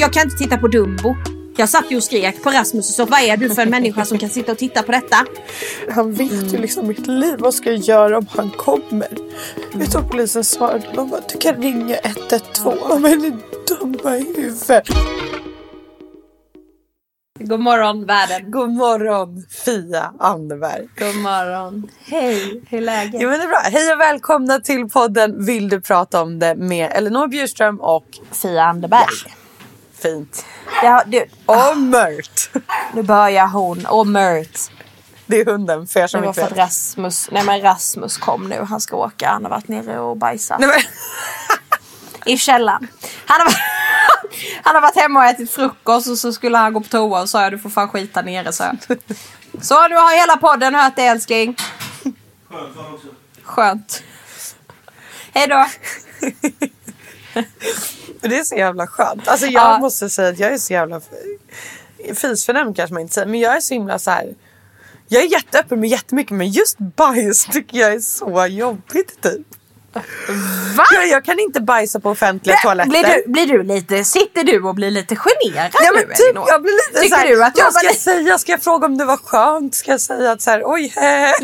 Jag kan inte titta på Dumbo. Jag satt ju och skrek på Rasmus och sa vad är du för en människa som kan sitta och titta på detta? Han vet ju liksom mitt liv. Vad ska jag göra om han kommer? Vet du vad polisen svarade? De bara, du kan ringa 112. Men är dumma i huvudet. God morgon världen. God morgon Fia Anderberg. God morgon. Hej, hur är läget? Jo men det är bra. Hej och välkomna till podden Vill du prata om det med Elinor Bjurström och Fia Anderberg. Fint. Ja, du, Och Mert. nu börjar hon och Mert. Det är hunden för er som Det var inte för att. Rasmus, nej men Rasmus kom nu. Han ska åka. Han har varit nere och bajsat. Nej, men, I källaren. Han har, han har varit hemma och ätit frukost och så skulle han gå på toa och sa jag du får fan skita nere så. Så nu har hela podden hört det älskling. Skönt. Hej då. Det är så jävla skönt. Alltså jag Ja. måste säga att jag är så jävla fisförnämnd kanske man inte säger. Men jag är så himla så här. Jag är jätteöppen med jättemycket men just bajs tycker jag är så jobbigt typ. Va? Jag, jag kan inte bajsa på offentliga toaletter. Blir du, blir du lite, sitter du och blir lite generad Ja, men nu typ, Elinor? jag blir lite Tycker så här, du att jag ska jag lite... säga? Ska jag fråga om det var skönt? Ska jag säga att så här, oj, he.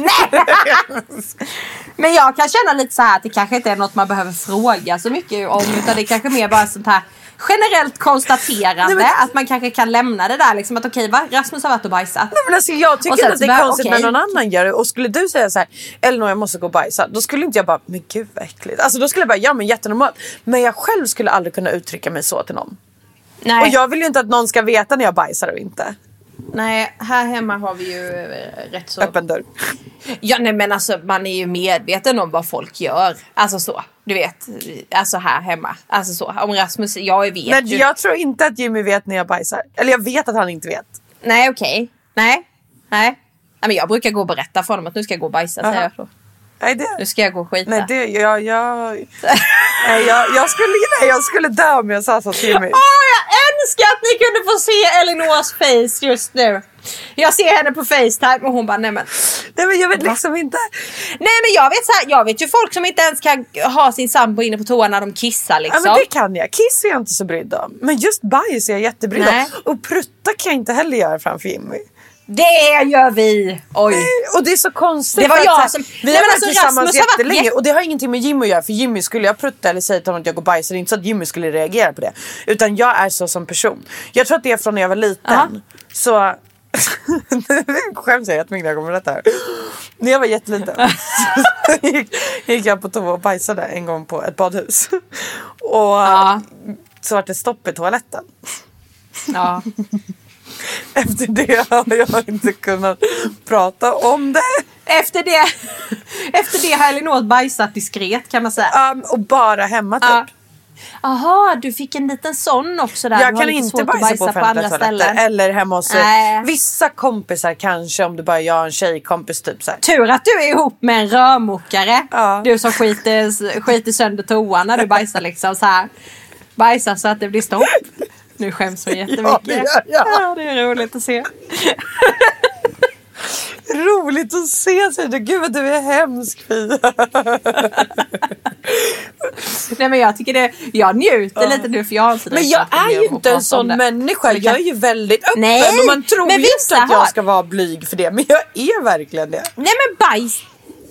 Men jag kan känna lite så här att det kanske inte är något man behöver fråga så mycket om utan det är kanske mer bara sånt här generellt konstaterande Nej, men- att man kanske kan lämna det där liksom att okej va, Rasmus har varit och bajsat. Nej, men alltså, jag tycker inte att det är konstigt okej. när någon annan gör det. Och skulle du säga så här, Elinor jag måste gå och bajsa. Då skulle inte jag bara, men gud vad äckligt. Alltså då skulle jag bara, ja men jättenormalt. Men jag själv skulle aldrig kunna uttrycka mig så till någon. Nej. Och jag vill ju inte att någon ska veta när jag bajsar och inte. Nej, här hemma har vi ju eh, rätt så... Öppen dörr. Ja nej men alltså man är ju medveten om vad folk gör. Alltså så. Du vet. Alltså här hemma. Alltså så. Om Rasmus, jag vet Men ju. jag tror inte att Jimmy vet när jag bajsar. Eller jag vet att han inte vet. Nej okej. Nej. Nej. Nej men jag brukar gå och berätta för honom att nu ska jag gå och bajsa säger Aha. jag då. Nej, det... Nu ska jag gå och skita. Nej, det, jag, jag, nej, jag, jag, skulle, nej, jag skulle dö om jag sa så till Jimmy. Åh, jag önskar att ni kunde få se Elinors face just nu. Jag ser henne på Facetime och hon bara nej men. Nej, men jag vet liksom inte. Nej men jag vet så här, jag vet ju folk som inte ens kan ha sin sambo inne på toa när de kissar Ja, liksom. men det kan jag. Kiss är jag inte så brydd om. Men just bajs är jag jättebrydd om. Och prutta kan jag inte heller göra framför Jimmy. Det gör vi! Oj. Och det är så konstigt. Det var jag här, som- Vi Nej, har varit alltså, tillsammans Rasmus varit jättelänge jätte- och det har ingenting med Jimmy att göra. För Jimmy skulle jag prutta eller säga till honom att jag går och bajsar. Det är inte så att Jimmy skulle reagera på det. Utan jag är så som person. Jag tror att det är från när jag var liten. Så... Nu skäms jag jättemycket när jag kommer berätta det här. När jag var jätteliten så gick, gick jag på toa och bajsade en gång på ett badhus. Och Ja. så var det stopp i toaletten. Ja. Efter det har jag inte kunnat prata om det. Efter det, efter det har Elinor bajsat diskret kan man säga. Um, och bara hemma typ. Jaha, du fick en liten sån också där. Jag du kan inte att bajsa, på offentliga andra ställen. Eller hemma hos Nej. vissa kompisar kanske om det bara jag och en tjejkompis typ så här. Tur att du är ihop med en rörmokare. Ja. Du som skiter, skiter sönder toan när du bajsar liksom så här. Bajsar så att det blir stopp. Nu skäms hon jättemycket. Ja, jag. Ja, det är roligt att se. Roligt att se säger du. Gud vad du är hemsk Fia. Nej men jag tycker det, jag njuter lite nu för jag har inte Men jag är ju inte en sån människa. Jag kan- är ju väldigt öppen. Nej, och man tror ju inte att jag har- ska vara blyg för det. Men jag är verkligen det. Nej men bajs,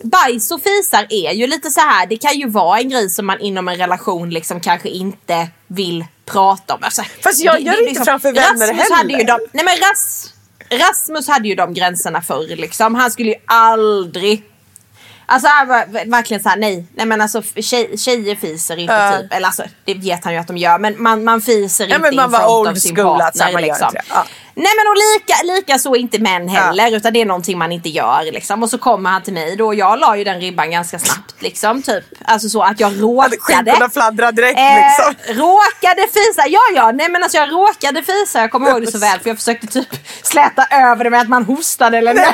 bajs och fisar är ju lite så här. det kan ju vara en grej som man inom en relation liksom kanske inte vill prata om. Alltså, Fast jag det- gör det inte liksom- framför vänner Rasmus Hade ju heller. de, nej men Ras, Rasmus hade ju de gränserna förr liksom. Han skulle ju aldrig Alltså han var verkligen såhär nej, nej men alltså tjej, tjejer fiser inte Ja. typ. Eller alltså det vet han ju att de gör men man, man fiser Ja, inte men man var old school, att så här, man gör liksom. inte det. Ja. Nej men och lika, lika så inte män heller utan det är någonting man inte gör liksom. Och så kommer han till mig då och jag la ju den ribban ganska snabbt liksom typ. Alltså så att jag råkade. Skinkorna fladdrar direkt Eh, liksom. råkade fisa, ja ja, nej men alltså jag råkade fisa, jag kommer ihåg det så väl för jag försökte typ släta över det med att man hostade eller Nej.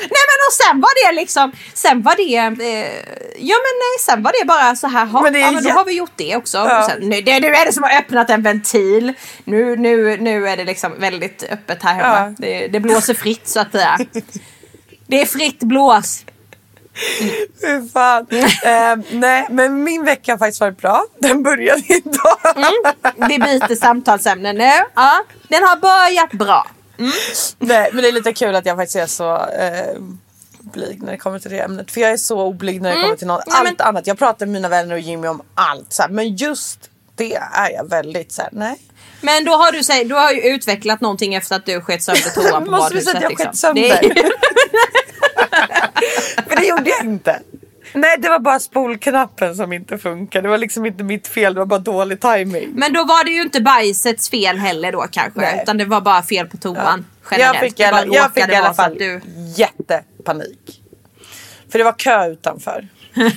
Nej men och sen var det liksom, sen var det, eh, ja men nej sen var det bara så här, ha, Men ja, men då har vi gjort det också. Ja. Och sen, nu, det, nu är det som har öppnat en ventil. Nu, nu, nu är det liksom väldigt öppet här hemma. Ja. Det, det blåser fritt så att säga. Det är fritt blås. Fy fan. eh, nej, men min vecka har faktiskt varit bra. Den började idag. Vi byter samtalsämne nu. Ja, den har börjat bra. Nej, men det är lite kul att jag faktiskt är så eh, blyg när det kommer till det ämnet. För jag är så oblyg när det kommer till något, Mm. Nej, allt men- annat. Jag pratar med mina vänner och Jimmy om allt. Så här, men just det är jag väldigt så här, nej. Men då har du, säg- du har ju utvecklat någonting efter att du sket sönder toan på Måste vi badhuset. säga att jag liksom. skett sönder? Det är- För det gjorde jag inte. Nej, det var bara spolknappen som inte funkar. Det var liksom inte mitt fel, det var bara dålig timing. Men då var det ju inte bajsets fel heller då kanske. Nej. Utan det var bara fel på toan. Generellt. Jag fick, alla, jag fick i alla fall Du... jättepanik. För det var kö utanför.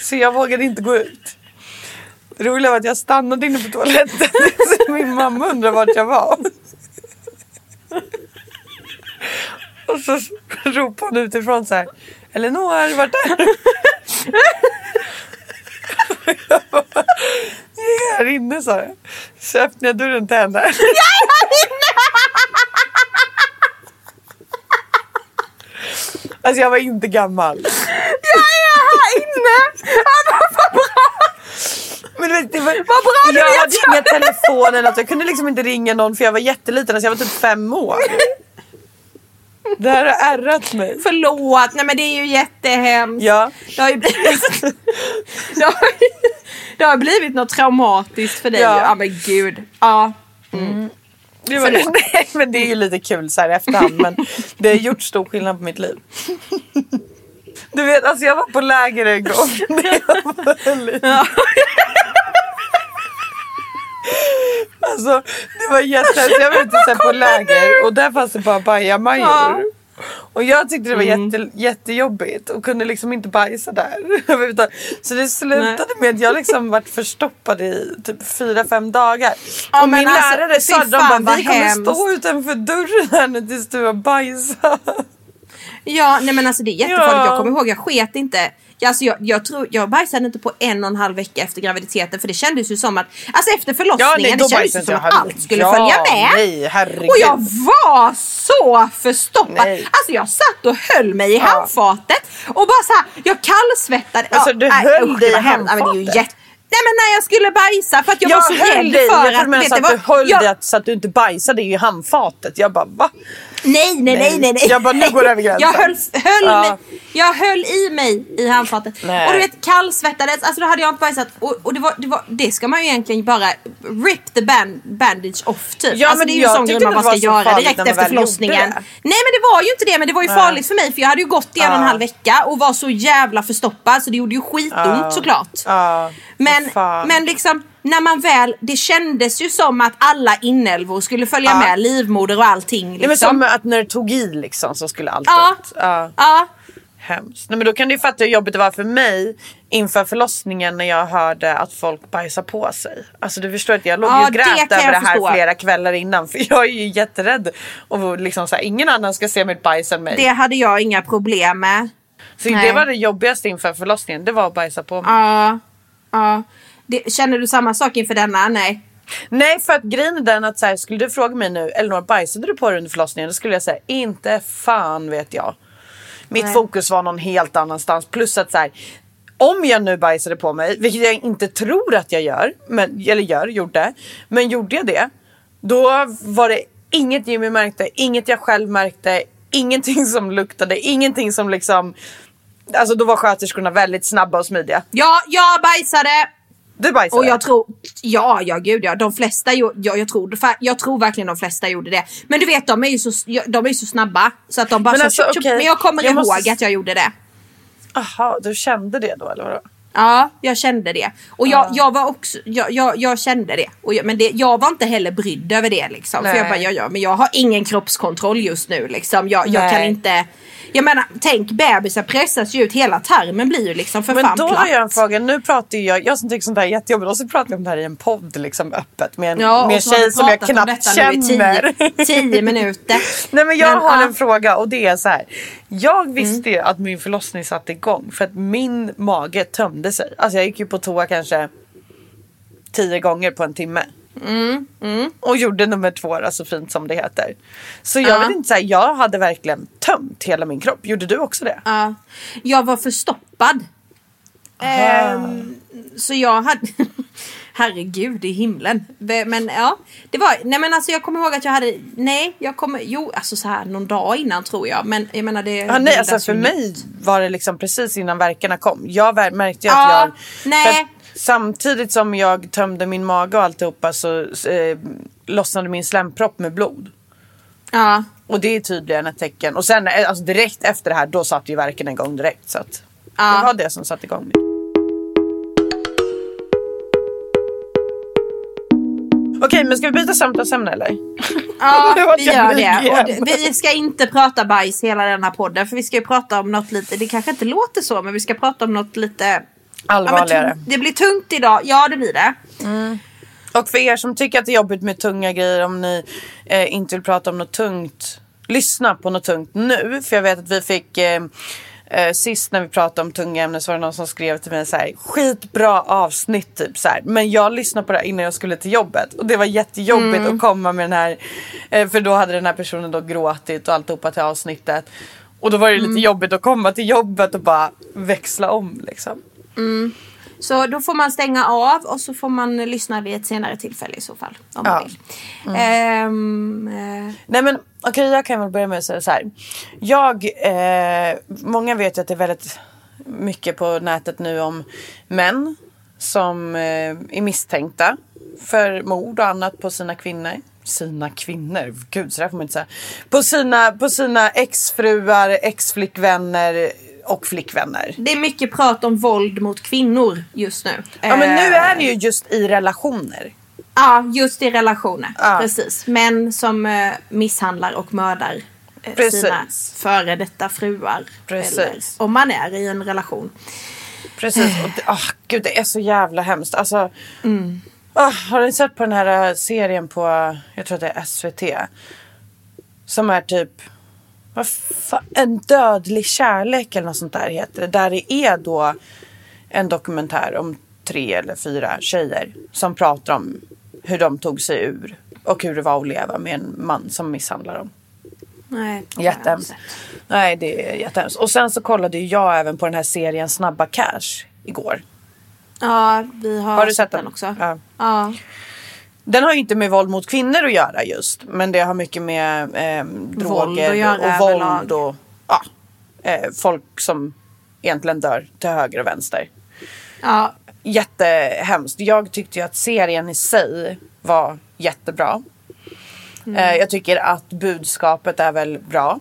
så jag vågade inte gå ut. Det roliga var att jag stannade inne på toaletten. så min mamma undrade vart jag var. Och så ropade hon utifrån så här. Elinor, vart är du? Jag "Jag är här inne sa jag. Så öppnade jag dörren till henne. Alltså jag var inte gammal. Jag är här inne! Ja, vad bra! Men du vet, det var, Vad bra du jag vet hade jag. inga telefoner något. Jag kunde liksom inte ringa någon för jag var jätteliten. Alltså jag var typ fem år. Det här har ärrat mig. Förlåt, nej men det är ju jättehemskt. Ja. Det har ju blivit, det har, det har blivit något traumatiskt för dig. Ja. Ja, men gud. Ja. Det var, nej, men det är ju lite kul så här i efterhand. Men det har gjort stor skillnad på mitt liv. Du vet, alltså jag var på läger en gång. när jag var liten. Alltså det var jättehemskt. Jag var ute så på läger och där fanns det bara bajamajor. Ja. Och jag tyckte det var jätte, jättejobbigt och kunde liksom inte bajsa där. så det slutade med att jag liksom vart förstoppad i typ fyra fem dagar. Ja, och min alltså, lärare sa att de bara, vi kommer hemskt." stå utanför dörren här nu tills du har bajsat. Ja, nej men alltså det är jättefarligt. Ja. Jag kommer ihåg, jag sket inte. Ja, Alltså jag, jag, tror, jag bajsade inte på en och en halv vecka efter graviditeten för det kändes ju som att, alltså efter förlossningen, det kändes ju som att allt skulle ja, följa med. Nej, herregud. Och jag var så förstoppad. Nej. Alltså jag satt och höll mig i handfatet och bara så här, jag kallsvettade. Alltså, du höll dig i. Ja, men det är ju handfatet? Nej men när jag skulle bajsa för att jag, jag var så höll rädd dig, för jag att... menar vet så att vad- du höll jag, dig att- så att du inte bajsade i handfatet. Jag bara va? Nej, nej, nej, nej, nej. Jag bara, nu går det över gränsen. Jag höll, höll, Ja. mig, jag höll i mig i handfatet. Nej. Och du vet kallsvettades, alltså då hade jag bajsat. Och, och det, var, det, var, det ska man ju egentligen bara rip the band, bandage off typ. Ja, alltså men det är ju en sån grej man bara ska göra direkt efter förlossningen. Nej men det var ju inte det men det var ju farligt för mig för jag hade ju gått i en och en halv vecka och var så jävla förstoppad så det gjorde ju skitont Ja. såklart. Ja, Men, men liksom när man väl, det kändes ju som att alla inälvor skulle följa Ja. med, livmoder och allting. Liksom. Nej, men som att när det tog i liksom så skulle allt Ja. ut. Ja. Ja. Hemskt. Nej, men då kan du ju fatta hur jobbigt det var för mig inför förlossningen när jag hörde att folk bajsar på sig. Alltså du förstår att jag låg Ja, och grät över det här förstå. flera kvällar innan. För jag är ju jätterädd. Och liksom så här, ingen annan ska se mitt bajs än mig. Det hade jag inga problem med. så nej. det var det jobbigaste inför förlossningen. Det var att bajsa på mig. Ja. ja. Det, känner du samma sak inför denna? Nej. Nej för att grejen är den att så här, skulle du fråga mig nu Elinor bajsade du på dig under förlossningen? Då skulle jag säga inte fan vet jag. Mitt Nej. fokus var någon helt annanstans. Plus att så här, om jag nu bajsade på mig, vilket jag inte tror att jag gör, men, eller gör, gjorde. Men gjorde jag det, då var det inget Jimmy märkte, inget jag själv märkte, ingenting som luktade, ingenting som liksom Alltså då var sköterskorna väldigt snabba och smidiga. Ja, jag bajsade. Du bajsade? Och jag tror, ja, ja gud ja, de flesta ja, jag, tror, jag tror verkligen de flesta gjorde det. Men du vet de är ju så, de är ju så snabba så att de bara Men så, alltså, tjup, tjup, okej, men jag kommer jag ihåg måste- att jag gjorde det. Aha, du kände det då eller vadå? Ja, jag kände det. Och jag, jag var också, jag, jag, jag kände det. Och jag, men det, jag var inte heller brydd över det liksom. För Nej. jag bara, ja, ja, men jag har ingen kroppskontroll just nu liksom. Jag, jag kan inte... Jag menar, tänk bebisar pressas ju ut. Hela tarmen blir ju liksom för Men fan då platt. har jag en fråga. Nu pratar ju jag, jag som tycker sånt här är jättejobbigt och så pratar jag om det här i en podd liksom öppet med en, Ja, med en tjej som jag knappt känner. Tio, tio minuter. Nej men jag Men, har ja. en fråga och det är så här. Jag visste Mm. att min förlossning satte igång för att min mage tömde sig. Alltså jag gick ju på toa kanske tio gånger på en timme. Mm, Och gjorde nummer två då, så fint som det heter. Så jag Ja. vet inte, så här, jag hade verkligen tömt hela min kropp. Gjorde du också det? Ja. Jag var förstoppad. Ehm, så jag hade... Herregud i himlen. Men ja, det var... Nej men alltså jag kommer ihåg att jag hade... Nej, jag kommer... Jo, alltså så här någon dag innan tror jag. Men jag menar det... Ja, nej, alltså för mig nytt. var det liksom precis innan verkarna kom. Jag märkte ju att Ja, jag... nej. Samtidigt som jag tömde min mage och alltihopa så eh, lossnade min slempropp med blod. Ja. Och det är tydligen ett tecken. Och sen eh, alltså direkt efter det här då satte ju verken igång direkt. Så att Ja. det var det som satte igång det. Okej men ska vi byta samtalsämne eller? Ja, vi gör det. Och det. Vi ska inte prata bajs hela den här podden. För vi ska ju prata om något lite... Det kanske inte låter så, men vi ska prata om något lite... Ja, Allvarligare. tungt. det blir tungt idag. Ja, det blir det. Och för er som tycker att det är jobbigt med tunga grejer om ni eh, inte vill prata om något tungt. Lyssna på något tungt nu. För jag vet att vi fick eh, eh, sist när vi pratade om tunga ämnen så var det någon som skrev till mig så här skitbra avsnitt typ så här. Men jag lyssnade på det innan jag skulle till jobbet och det var jättejobbigt att komma med den här eh, för då hade den här personen då gråtit och alltihopa till avsnittet. Och då var det lite jobbigt att komma till jobbet och bara växla om liksom. Så då får man stänga av och så får man lyssna vid ett senare tillfälle i så fall. Om man Ja. vill. Ehm, eh, Nej men okej jag kan väl börja med att säga så här. Jag, eh, många vet ju att det är väldigt mycket på nätet nu om män som eh, är misstänkta för mord och annat på sina kvinnor. Sina kvinnor, gud så där får man inte säga. På sina, på sina exfruar, exflickvänner och flickvänner. det är mycket prat om våld mot kvinnor just nu. Ja men nu Eh, är det ju just i relationer. Ja, just i relationer. Ja. Precis. Män som eh, misshandlar och mördar eh, Precis. sina före detta fruar. Precis. Eller, om man är i en relation. Precis. Och det, oh, gud, det är så jävla hemskt. Alltså, Mm. ah, har ni sett på den här eh, serien på, jag tror att det är SVT. Som är typ, vad fan, en dödlig kärlek eller något sånt där heter det. Där det är då en dokumentär om tre eller fyra tjejer som pratar om hur de tog sig ur. Och hur det var att leva med en man som misshandlar dem. Nej, Jättehemskt. Nej, det är jättehemskt. Och sen så kollade jag även på den här serien Snabba Cash igår. Ja, vi har, Har du sett den? också. Ja. Ja. Den har ju inte med våld mot kvinnor att göra just. Men det har mycket med eh, droger göra och våld och ja, eh, folk som egentligen dör till höger och vänster. ja. Jättehemskt. Jag tyckte ju att serien i sig var jättebra. Mm. Eh, jag tycker att budskapet är väl bra.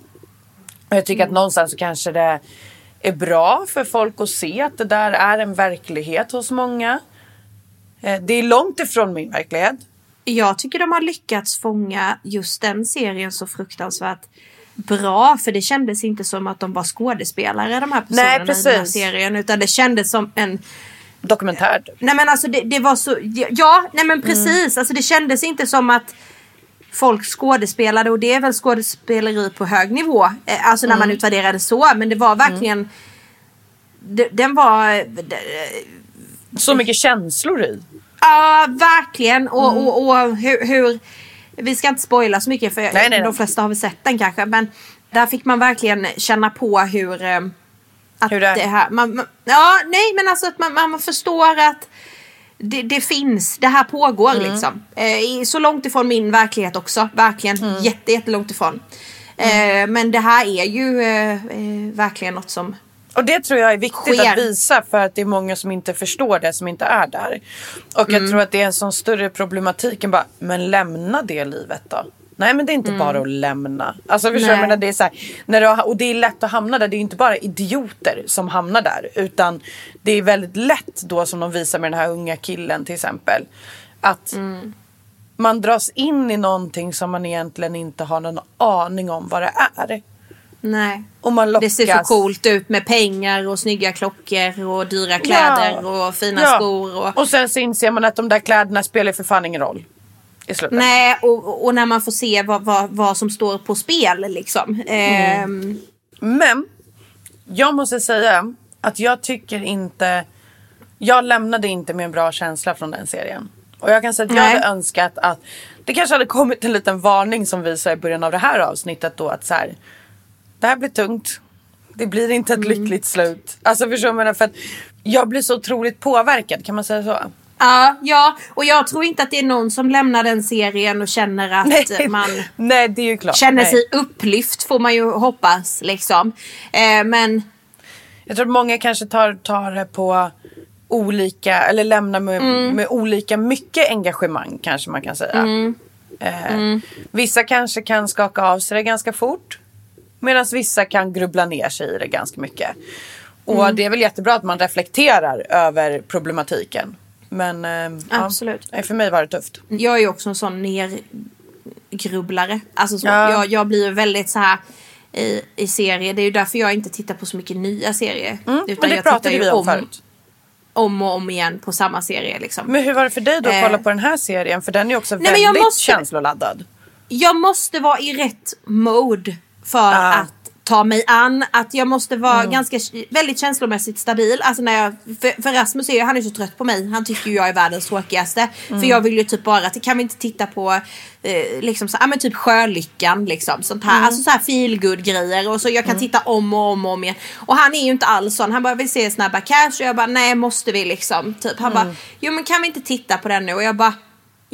Jag tycker Mm. att någonstans så kanske det är bra för folk att se att det där är en verklighet hos många. Eh, det är långt ifrån min verklighet. Jag tycker de har lyckats fånga just den serien så fruktansvärt bra. För det kändes inte som att de var skådespelare de här personerna Nej, i den här serien. Utan det kändes som en Dokumentär. typ. Nej men alltså det, det var så, ja nej men precis. Alltså det kändes inte som att folk skådespelade och det är väl skådespeleri på hög nivå. Eh, Alltså när man utvärderade så. Men det var verkligen, det, den var, Så mycket känslor i. ja verkligen. Och, och, och hur, hur, vi ska inte spoila så mycket för Nej, nej, nej. de flesta har väl sett den kanske. Men där fick man verkligen känna på hur, eh, att Hur det det här, man, man, ja nej men alltså att man, man förstår att det, det finns, det här pågår Mm. liksom. Eh, så långt ifrån min verklighet också, verkligen Mm. jätte, jättelångt ifrån. Eh, men det här är ju eh, eh, verkligen något som Och det tror jag är viktigt Sker. att visa för att det är många som inte förstår det, som inte är där. Och Mm. jag tror att det är en sån större problematik än bara, men lämna det livet då. Nej men det är inte bara att lämna. Alltså förstår? Nej. Jag menar, det är så här, när du och det är lätt att hamna där. Det är inte bara idioter som hamnar där. Utan det är väldigt lätt då som de visar med den här unga killen till exempel. Att man dras in i någonting som man egentligen inte har någon aning om vad det är. Nej. Och man Det lockas. ser så coolt ut med pengar och snygga klockor och dyra kläder och fina Ja. skor. Och... och sen så inser man att de där kläderna spelar för fan ingen roll. I slutet. Nej, och, och när man får se vad, vad, vad som står på spel liksom. Ehm, Men jag måste säga att jag tycker inte... Jag lämnade inte med en bra känsla från den serien. Och jag kan säga att jag Nej. hade önskat att det kanske hade kommit en liten varning som visar i början av det här avsnittet då att så här, det här blir tungt. Det blir inte ett Mm. lyckligt slut. Alltså förstår du? För att jag blir så otroligt påverkad, kan man säga så? Ja, ja, och jag tror inte att det är någon som lämnar den serien och känner att man Nej, är ju klart. känner Nej. sig upplyft får man ju hoppas liksom. Eh, men Jag tror att många kanske tar, tar det på olika, eller lämnar med, Mm. med olika mycket engagemang kanske man kan säga. Mm. Eh, Vissa kanske kan skaka av sig det ganska fort. Medan vissa kan grubbla ner sig i det ganska mycket. Och Mm. det är väl jättebra att man reflekterar över problematiken. Men eh, Absolut. Ja, för mig var det tufft. jag är också en sån nergrubblare. Alltså så, Ja. jag, jag blir väldigt så här i, i serier. Det är ju därför jag inte tittar på så mycket nya serier. Mm, Utan det jag pratade tittar vi ju om om, förut. om och om igen på samma serie liksom. Men hur var det för dig då att Eh. kolla på den här serien? För den är också Nej, men jag väldigt måste- känsloladdad. jag måste vara i rätt mode för Ah. att ta mig an. Att jag måste vara Mm. ganska väldigt känslomässigt stabil. Alltså när jag, för, för Rasmus är ju, han är så trött på mig. Han tycker ju jag är världens tråkigaste. Mm. För jag vill ju typ bara, kan vi inte titta på eh, liksom så, ja, men typ Sjölyckan liksom. Sånt här. Mm. Alltså så här feelgood grejer. Och så jag kan titta om och om och om igen. Och han är ju inte alls sån. Han bara vill se Snabba Cash. Och jag bara nej måste vi liksom. Typ. Han Mm. bara jo men kan vi inte titta på den nu? Och jag bara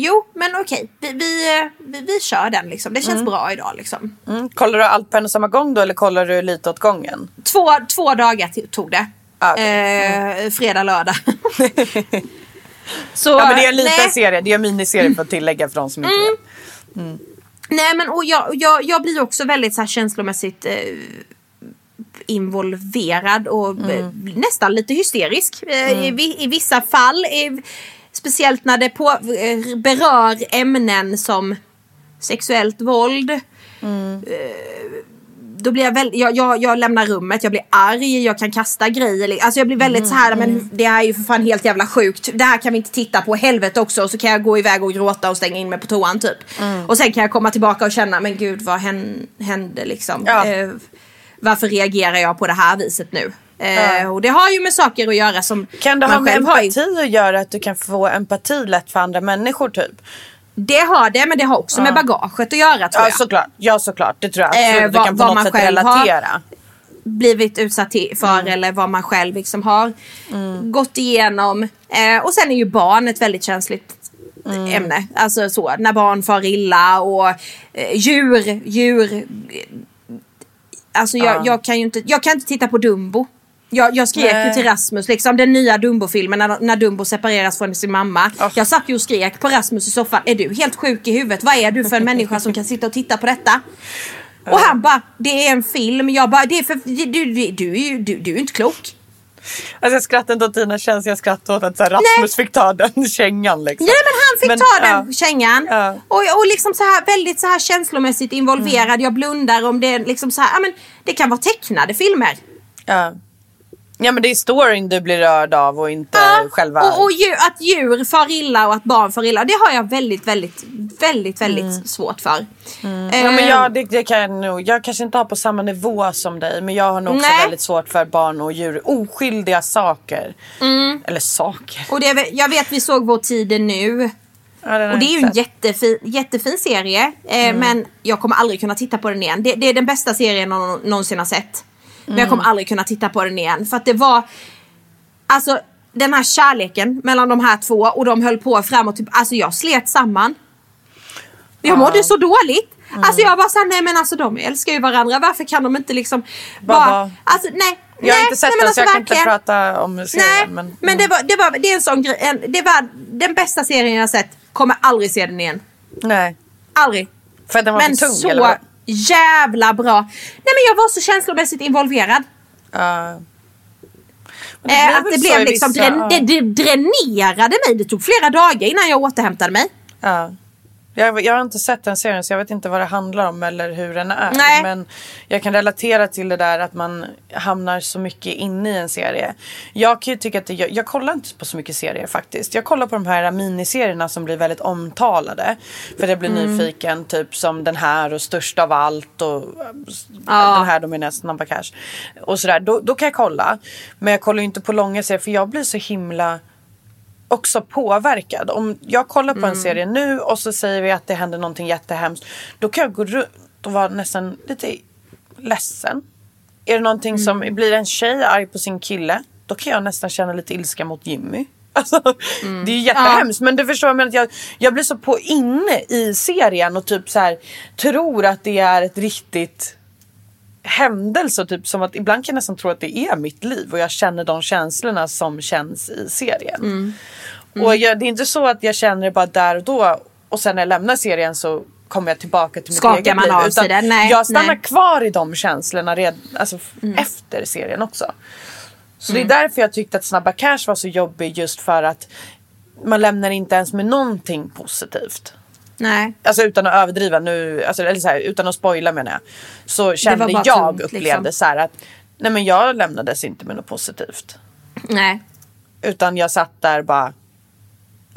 Jo, men okej. Vi, vi, eh, vi, vi kör den liksom. Det känns bra idag liksom. Mm. Kollar du allt på en och samma gång då eller kollar du lite åt gången? Två, två dagar tog det. Ah, okej. Eh, fredag, lördag. Så, Ja men det är en liten nej, serie, det är en miniserie för att tillägga för de som inte vet. nej men och jag, jag, jag blir också väldigt så här känslomässigt eh, involverad och eh, nästan lite hysterisk. Eh, i, I vissa fall. I, speciellt när det på, eh, berör ämnen som sexuellt våld. Eh, då blir jag väldigt, jag, jag, jag lämnar rummet, jag blir arg, jag kan kasta grejer. Alltså jag blir väldigt så här, men det här är ju för fan helt jävla sjukt. Det här kan vi inte titta på, helvete också. Så kan jag gå iväg och gråta och stänga in mig på toan typ. Och sen kan jag komma tillbaka och känna, men gud vad hän, hände liksom? Ja. Eh, varför reagerar jag på det här viset nu? Eh, Ja. Och det har ju med saker att göra som Kan det ha med själv har empati att göra att du kan få empati lätt för andra människor typ? Det har det, men det har också med bagaget att göra tror Ja jag. såklart, ja såklart. Det tror jag absolut. Eh, du kan på något man sätt själv har- relatera. blivit utsatt för Mm. eller vad man själv liksom har gått igenom. Eh, och sen är ju barn ett väldigt känsligt Mm. ämne. Alltså så, när barn far illa och eh, djur, djur. Alltså jag, Ja. jag kan ju inte, jag kan inte titta på Dumbo. Jag, jag skrek ju Nej. till Rasmus, liksom den nya Dumbo-filmen när, när Dumbo separeras från sin mamma. Oh. Jag satt ju och skrek på Rasmus i soffan. Är du helt sjuk i huvudet? Vad är du för en människa som kan sitta och titta på detta? Och han bara, det är en film. Jag bara, det är för, du, du, du, du, du är ju inte klok. Alltså jag skrattar inte åt dina känslor, jag skrattar åt att så här, Rasmus fick ta den kängan liksom. Nej men han fick Men, ta den ja. kängan. Ja. Och, och liksom så här väldigt så här känslomässigt involverad. Jag blundar om det liksom så här, ja men det kan vara tecknade filmer. Ja. Ja men det är storyn du blir rörd av och inte själva... Och, och djur, att djur far illa och att barn far illa. Det har jag väldigt, väldigt, väldigt, väldigt svårt för. Eh, Ja, men jag, det, det kan jag, nog, jag kanske inte har på samma nivå som dig men jag har nog också Nej. väldigt svårt för barn och djur. Oskyldiga saker. Mm. Eller saker. och det, jag vet vi såg Vår tid är nu. Ja, Och det är ju en jättefin, jättefin serie. Eh, Men jag kommer aldrig kunna titta på den igen. Det, det är den bästa serien jag nå- någonsin har sett. Men jag kommer aldrig kunna titta på den igen. För att det var... Alltså den här kärleken mellan de här två och de höll på framåt. Typ, alltså jag slet samman. Jag mådde så dåligt. Alltså jag bara såhär, nej men alltså de älskar ju varandra. Varför kan de inte liksom bara... Bara- Alltså nej. Jag har nej, inte sett den så jag alltså, kan inte verkligen. prata om serien. Nej, men, men, det, var, det, var, det är en sån grej. En, det var den bästa serien jag sett. Kommer aldrig se den igen. Nej. Aldrig. För att den var Men för tung så eller? Jävla bra. Nej men jag var så känslomässigt involverad. Ja. Och Eh, att det blev liksom, vissa- drän- det, det dränerade mig. Det tog flera dagar innan jag återhämtade mig. Ja. Jag, jag har inte sett den serien så jag vet inte vad det handlar om eller hur den är. Nej. Men jag kan relatera till det där att man hamnar så mycket inne i en serie. Jag kan ju tycka att det, jag, jag kollar inte på så mycket serier faktiskt. Jag kollar på de här miniserierna som blir väldigt omtalade. För jag blir Mm. nyfiken typ som den här och Störst av allt och Ja. den här jag Snabba Cash. Och sådär, då, då kan jag kolla. Men jag kollar ju inte på långa serier för jag blir så himla också påverkad. Om jag kollar på en serie nu och så säger vi att det händer någonting jättehemskt. Då kan jag gå runt och vara nästan lite ledsen. Är det någonting som, blir en tjej arg på sin kille. Då kan jag nästan känna lite ilska mot Jimmy. Alltså, Det är ju jättehemskt men du förstår men att jag, jag blir så på inne i serien och typ så här tror att det är ett riktigt händelse. Typ som att ibland kan jag nästan tro att det är mitt liv och jag känner de känslorna som känns i serien. Och jag, det är inte så att jag känner det bara där och då och sen när jag lämnar serien så kommer jag tillbaka till mitt Skakar eget man liv. av sig det? Nej, jag stannar nej. Mm. kvar i de känslorna red, alltså, f- efter serien också. Så det är därför jag tyckte att Snabba Cash var så jobbig just för att man lämnar inte ens med någonting positivt. Nej. Alltså utan att överdriva nu, alltså, eller så här, utan att spoila menar jag. Så kände jag, tungt, upplevde liksom. så här att nej men jag lämnades inte med något positivt. Nej. Utan jag satt där bara,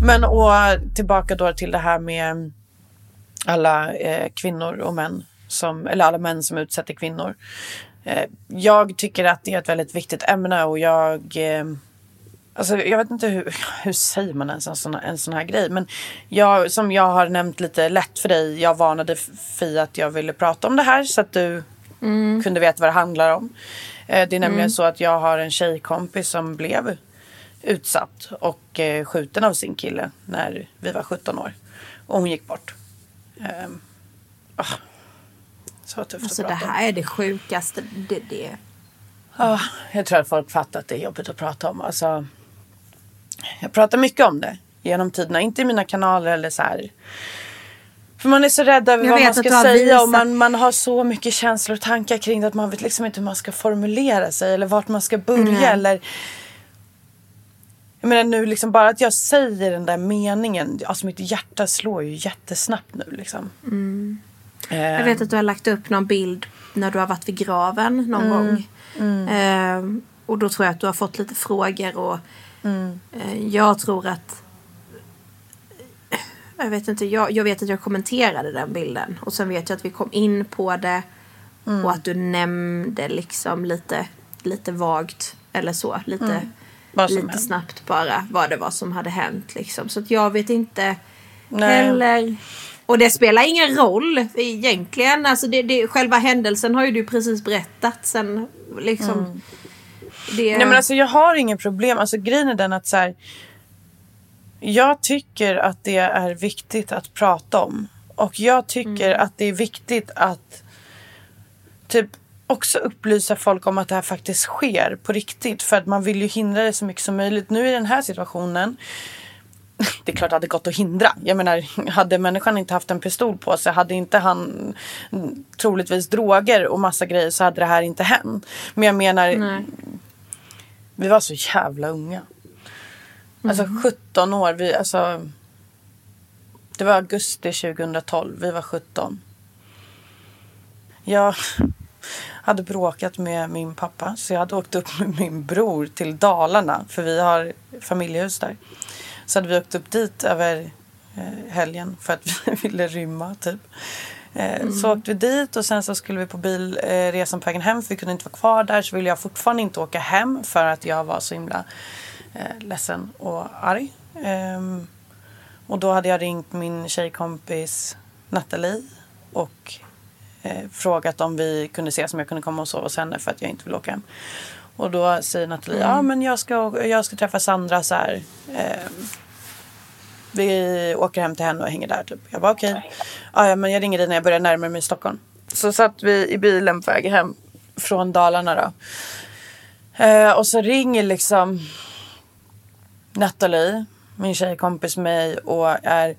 Men och tillbaka då till det här med alla eh, kvinnor och män som, eller alla män som utsätter kvinnor. Eh, jag tycker att det är ett väldigt viktigt ämne och jag eh, Alltså, jag vet inte hur, hur säger man ens en sån, en sån här grej. Men jag, som jag har nämnt lite lätt för dig. Jag varnade Fia att jag ville prata om det här. Så att du kunde veta vad det handlar om. Eh, det är nämligen så att jag har en tjejkompis som blev utsatt och eh, skjuten av sin kille när vi var 17 år. Och hon gick bort. Ehm, ah, så tufft Alltså att det prata om. här är det sjukaste. Det, det. Ja, jag tror att folk fattar att det är jobbigt att prata om. Alltså, jag pratar mycket om det genom tiderna. Inte i mina kanaler eller så här. För man är så rädd över Jag vad man ska säga och man, man har så mycket känslor och tankar kring det att man vet liksom inte hur man ska formulera sig eller vart man ska börja eller jag menar nu liksom bara att jag säger den där meningen, alltså mitt hjärta slår ju jättesnabbt nu liksom. Eh, Jag vet att du har lagt upp någon bild när du har varit vid graven någon gång. Ehm, och då tror jag att du har fått lite frågor och eh, jag tror att jag vet inte, jag, jag vet att jag kommenterade den bilden och sen vet jag att vi kom in på det och att du nämnde liksom lite, lite vagt eller så, lite, som lite hänt. snabbt bara vad det var som hade hänt liksom. Så att jag vet inte Nej. heller. Och det spelar ingen roll egentligen. Alltså det, det, själva händelsen har ju du precis berättat sen. Liksom, det, Nej men alltså jag har ingen problem. Alltså grejen är den att så här, Jag tycker att det är viktigt att prata om. Och jag tycker att det är viktigt att typ också upplysa folk om att det här faktiskt sker på riktigt. För att man vill ju hindra det så mycket som möjligt. Nu i den här situationen det är klart det hade gått att hindra. Jag menar, hade människan inte haft en pistol på sig, hade inte han troligtvis droger och massa grejer så hade det här inte hänt. Men jag menar, Nej. vi var så jävla unga. Alltså 17 år, vi, alltså. Det var augusti 2012, vi var 17. Jag hade bråkat med min pappa så jag hade åkt upp med min bror till Dalarna för vi har familjehus där. Så hade vi åkt upp dit över eh, helgen för att vi ville rymma typ. Eh, Så åkte vi dit och sen så skulle vi på bilresan på vägen hem för vi kunde inte vara kvar där så ville jag fortfarande inte åka hem för att jag var så himla eh, ledsen och arg. Ehm, och då hade jag ringt min tjejkompis Nathalie och eh, frågat om vi kunde ses om jag kunde komma och sova hos henne för att jag inte vill åka hem. Och då säger Nathalie, ja men jag ska, jag ska träffa Sandra så här. Eh, vi åker hem till henne och hänger där typ. Jag bara okej. Ja, ja men jag ringer dig när jag börjar närma mig Stockholm. Så satt vi i bilen på väg hem från Dalarna då. Eh, och så ringer liksom Nathalie, min tjejkompis mig och är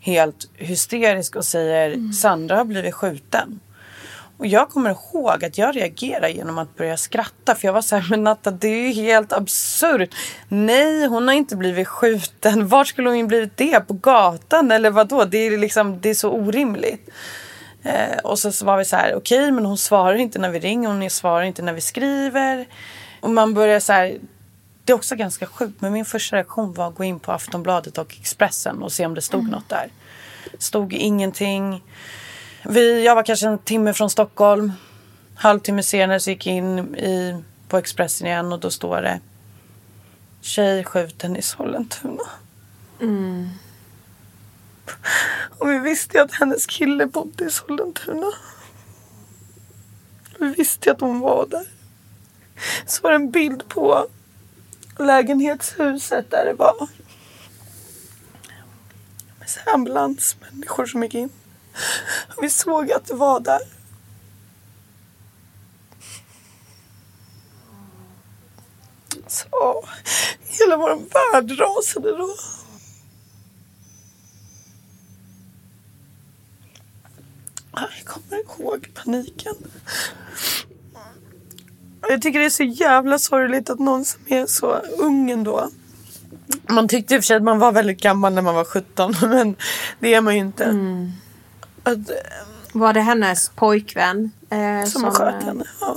helt hysterisk och säger Sandra har blivit skjuten. Och jag kommer ihåg att jag reagerade genom att börja skratta. För jag var så här, men Natta det är ju helt absurt. Nej, hon har inte blivit skjuten. Var skulle hon blivit det? På gatan eller vad då? Det är liksom, det är så orimligt. Eh, och så, var vi så här, okej men hon svarar inte när vi ringer. Hon svarar inte när vi skriver. Och man börjar så här, det är också ganska sjukt. Men min första reaktion var att gå in på Aftonbladet och Expressen och se om det stod något där. Stod ingenting. Vi, jag var kanske en timme från Stockholm. Halvtimme senare så gick jag in i, på Expressen igen och då står det Tjej skjuten i Sollentuna. Och vi visste ju att hennes kille bodde i Sollentuna. Vi visste ju att hon var där. Så var det en bild på lägenhetshuset där det var ambulansmänniskor som gick in. Vi såg att det var där. Så hela vår värld rasade då. Jag kommer ihåg paniken. Jag tycker det är så jävla sorgligt att någon som är så ung ändå. Man tyckte i och för sig att man var väldigt gammal när man var 17 men det är man ju inte. Att, eh, Var det hennes pojkvän? Eh, som har sköt eh, henne. Ja.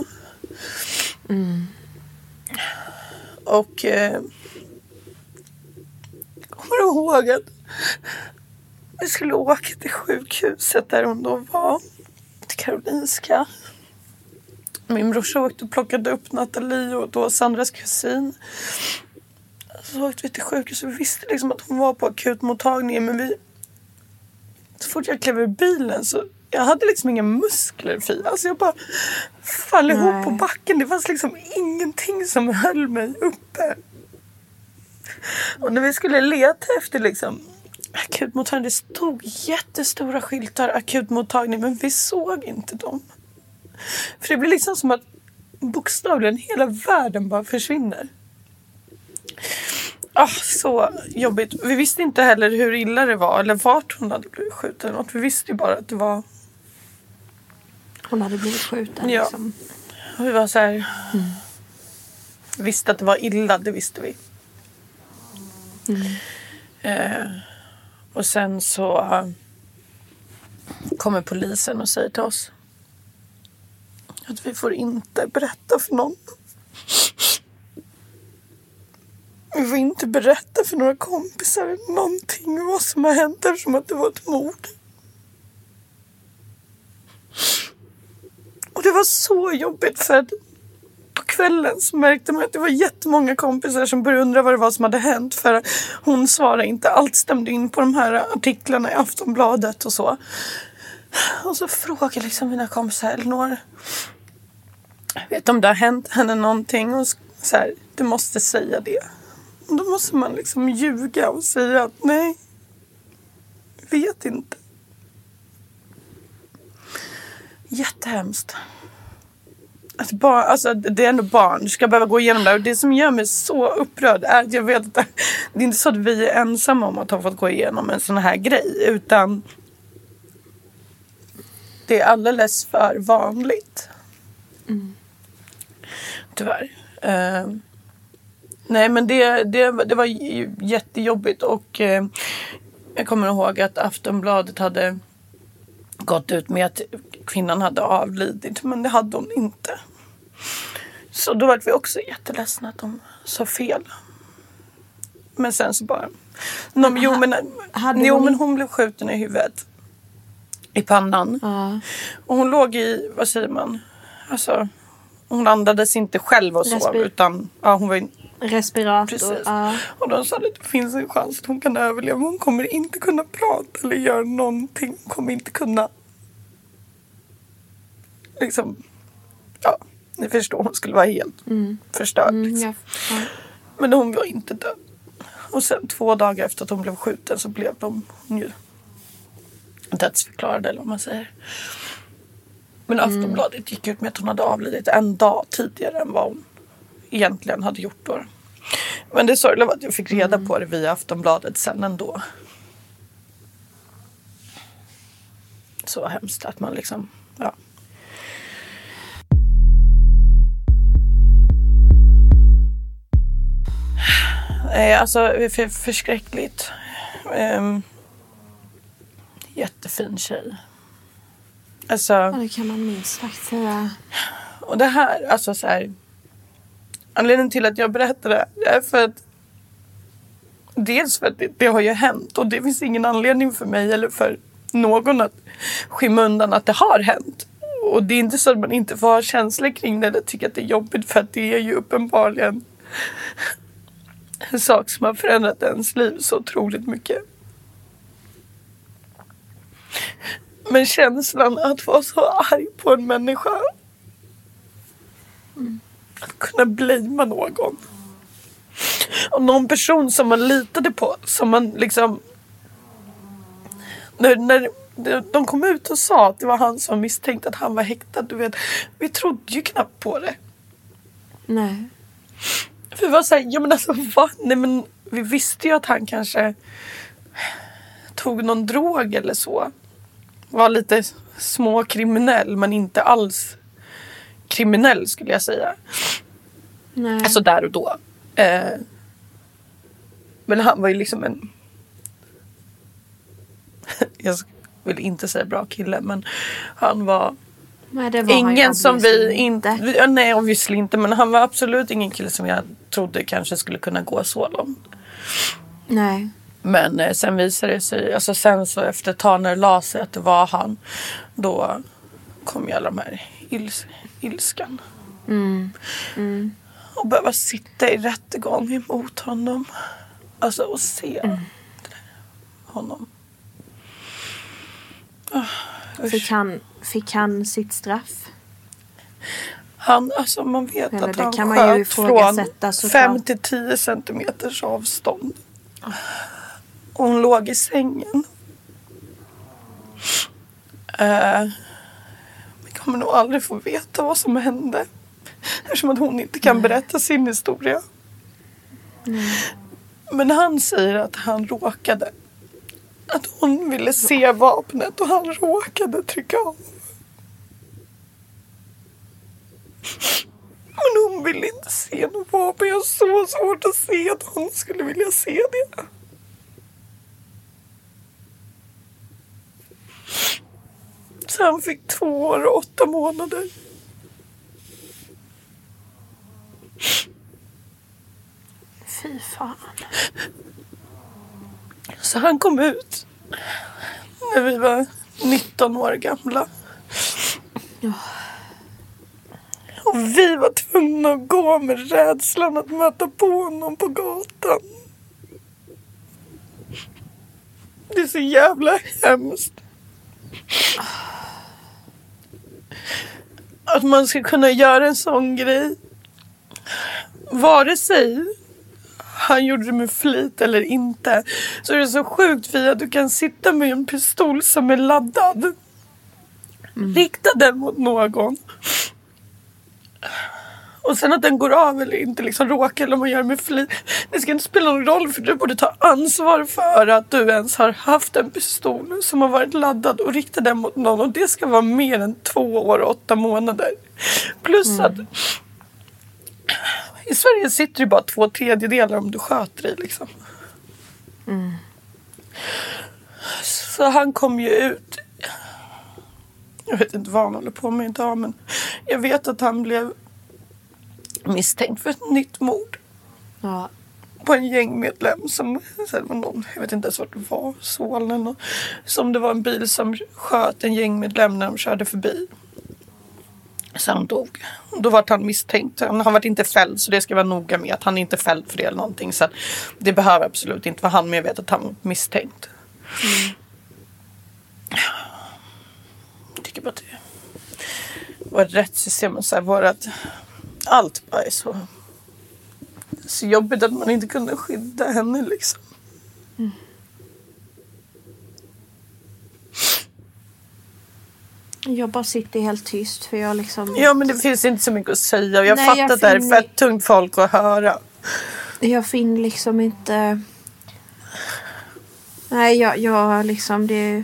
Och eh, kommer ihåg att vi skulle åka till sjukhuset där hon då var. Till Karolinska. Min brorsa åkte och plockade upp Nathalie och då Sandras kusin. Så åkte vi till sjukhuset. Vi visste liksom att hon var på akutmottagningen men vi... Så fort jag klev ur bilen så jag hade liksom inga muskler Fia. Alltså jag bara föll ihop på backen. Det fanns liksom ingenting som höll mig uppe. Och när vi skulle leta efter liksom akutmottagning. Det stod jättestora skyltar akutmottagning men vi såg inte dem. För det blir liksom som att bokstavligen hela världen bara försvinner. Ah, så jobbigt. Vi visste inte heller hur illa det var eller vart hon hade blivit skjuten. eller något. Vi visste ju bara att det var... Hon hade blivit skjuten. Ja. Liksom. Och vi var så här... Visste att det var illa, det visste vi. Eh, och sen så eh, kommer polisen och säger till oss att vi får inte berätta för någon. Vi får inte berätta för några kompisar någonting om vad som har hänt eftersom att det var ett mord. Och det var så jobbigt för att på kvällen så märkte man att det var jättemånga kompisar som började undra vad det var som hade hänt. För hon svarade inte. Allt stämde in på de här artiklarna i Aftonbladet och så. Och så frågar liksom mina kompisar, Elinor. Vet om det har hänt henne någonting? Och så här, du måste säga det. Och då måste man liksom ljuga och säga att nej, vet inte. Jättehemskt. Att barn, alltså, det är ändå barn, du ska behöva gå igenom det här. Och det som gör mig så upprörd är att jag vet att det är inte så att vi är ensamma om att ha fått gå igenom en sån här grej. Utan det är alldeles för vanligt. Tyvärr. Eh, nej men det, det, det var jättejobbigt och eh, jag kommer ihåg att Aftonbladet hade gått ut med att kvinnan hade avlidit men det hade hon inte. Så då var vi också jätteledsna att de sa fel. Men sen så bara... No, jo, men, hade jo hon men hon blev skjuten i huvudet. I pannan. Ja. Och hon låg i, vad säger man? Alltså, hon andades inte själv och sov utan ja, hon var ju, Respirator. precis. Ja. Och de sa att det finns en chans att hon kan överleva. Hon kommer inte kunna prata eller göra någonting. Hon kommer inte kunna liksom, ja, ni förstår. Hon skulle vara helt förstörd. Mm, liksom. ja. Ja. Men hon var inte död. Och sen två dagar efter att hon blev skjuten så blev de hon ju dödsförklarade eller vad man säger. Men Aftonbladet gick ut med att hon hade avlidit en dag tidigare än vad hon egentligen hade gjort då. Men det sorgliga var att jag fick reda på det via Aftonbladet sen ändå. Så hemskt att man liksom, ja. Nej, alltså för, förskräckligt. Um, jättefin tjej. Alltså, Ja, det kan man minst sagt säga. och det här, alltså så här. Anledningen till att jag berättar det är för att Dels för att det, det har ju hänt och det finns ingen anledning för mig eller för någon att skymma undan att det har hänt. Och det är inte så att man inte får ha känslor kring det eller tycka att det är jobbigt för att det är ju uppenbarligen en sak som har förändrat ens liv så otroligt mycket. Men känslan att vara så arg på en människa. Att kunna blamea någon. Och någon person som man litade på. Som man liksom... När, när de kom ut och sa att det var han som misstänkte att han var häktad. Du vet, vi trodde ju knappt på det. Nej. För vi var såhär, ja men alltså va? Nej men vi visste ju att han kanske tog någon drog eller så. Var lite småkriminell men inte alls kriminell skulle jag säga. Nej. Alltså där och då. Eh, men han var ju liksom en... jag vill inte säga bra kille men han var Nej, var han ingen som vi inte... vi- ja, Nej, obviously inte. Men han var absolut ingen kille som jag trodde kanske skulle kunna gå så långt. Nej. Men eh, sen visade det sig, alltså sen så efter ett tag när det la sig att det var han. Då kom ju alla de här ils, ilskan. Och behöva sitta i rättegång emot honom. Alltså och se honom. Ah, usch. Fick han, fick han sitt straff? Han, alltså man vet Eller att han sköt från ifrågasätta såklart. 5 till 10 centimeters avstånd. Och hon låg i sängen. Uh, vi kommer nog aldrig få veta vad som hände. Eftersom att hon inte kan berätta sin historia. Men han säger att han råkade. Att hon ville se vapnet och han råkade trycka av. Men hon ville inte se något vapen. Jag har så svårt att se att hon skulle vilja se det. Så han fick två år och åtta månader. Fy fan. Så han kom ut när vi var 19 år gamla. Och vi var tvungna att gå med rädslan att möta på honom på gatan. Det är så jävla hemskt. Att man ska kunna göra en sån grej. Vare sig han gjorde det med flit eller inte. Så är det så sjukt Fia att du kan sitta med en pistol som är laddad. Rikta den mot någon. Och sen att den går av eller inte liksom råkar eller om man gör med flit. Det ska inte spela någon roll för du borde ta ansvar för att du ens har haft en pistol som har varit laddad och rikta den mot någon och det ska vara mer än två år och åtta månader. Plus att i Sverige sitter det bara två tredjedelar om du sköter dig liksom. Så han kom ju ut. Jag vet inte vad han håller på med idag men jag vet att han blev misstänkt för ett nytt mord Ja. på en gängmedlem som, så var någon, jag vet inte ens vart det var, Solna som det var en bil som sköt en gängmedlem när de körde förbi. Så han dog. Då var han misstänkt. Han har varit inte fälld så det ska vara noga med att han inte är fälld för det eller någonting. Så det behöver absolut inte vara han men jag vet att han var misstänkt. Jag tycker bara att det vårt rättssystem och så här, vårat, allt bara är så, så jobbigt att man inte kunde skydda henne liksom. Jag bara sitter helt tyst för jag liksom... Ja men det finns inte så mycket att säga och jag Nej, fattar att det här är fett tungt folk att höra. Jag finner liksom inte... Nej, jag, jag liksom det...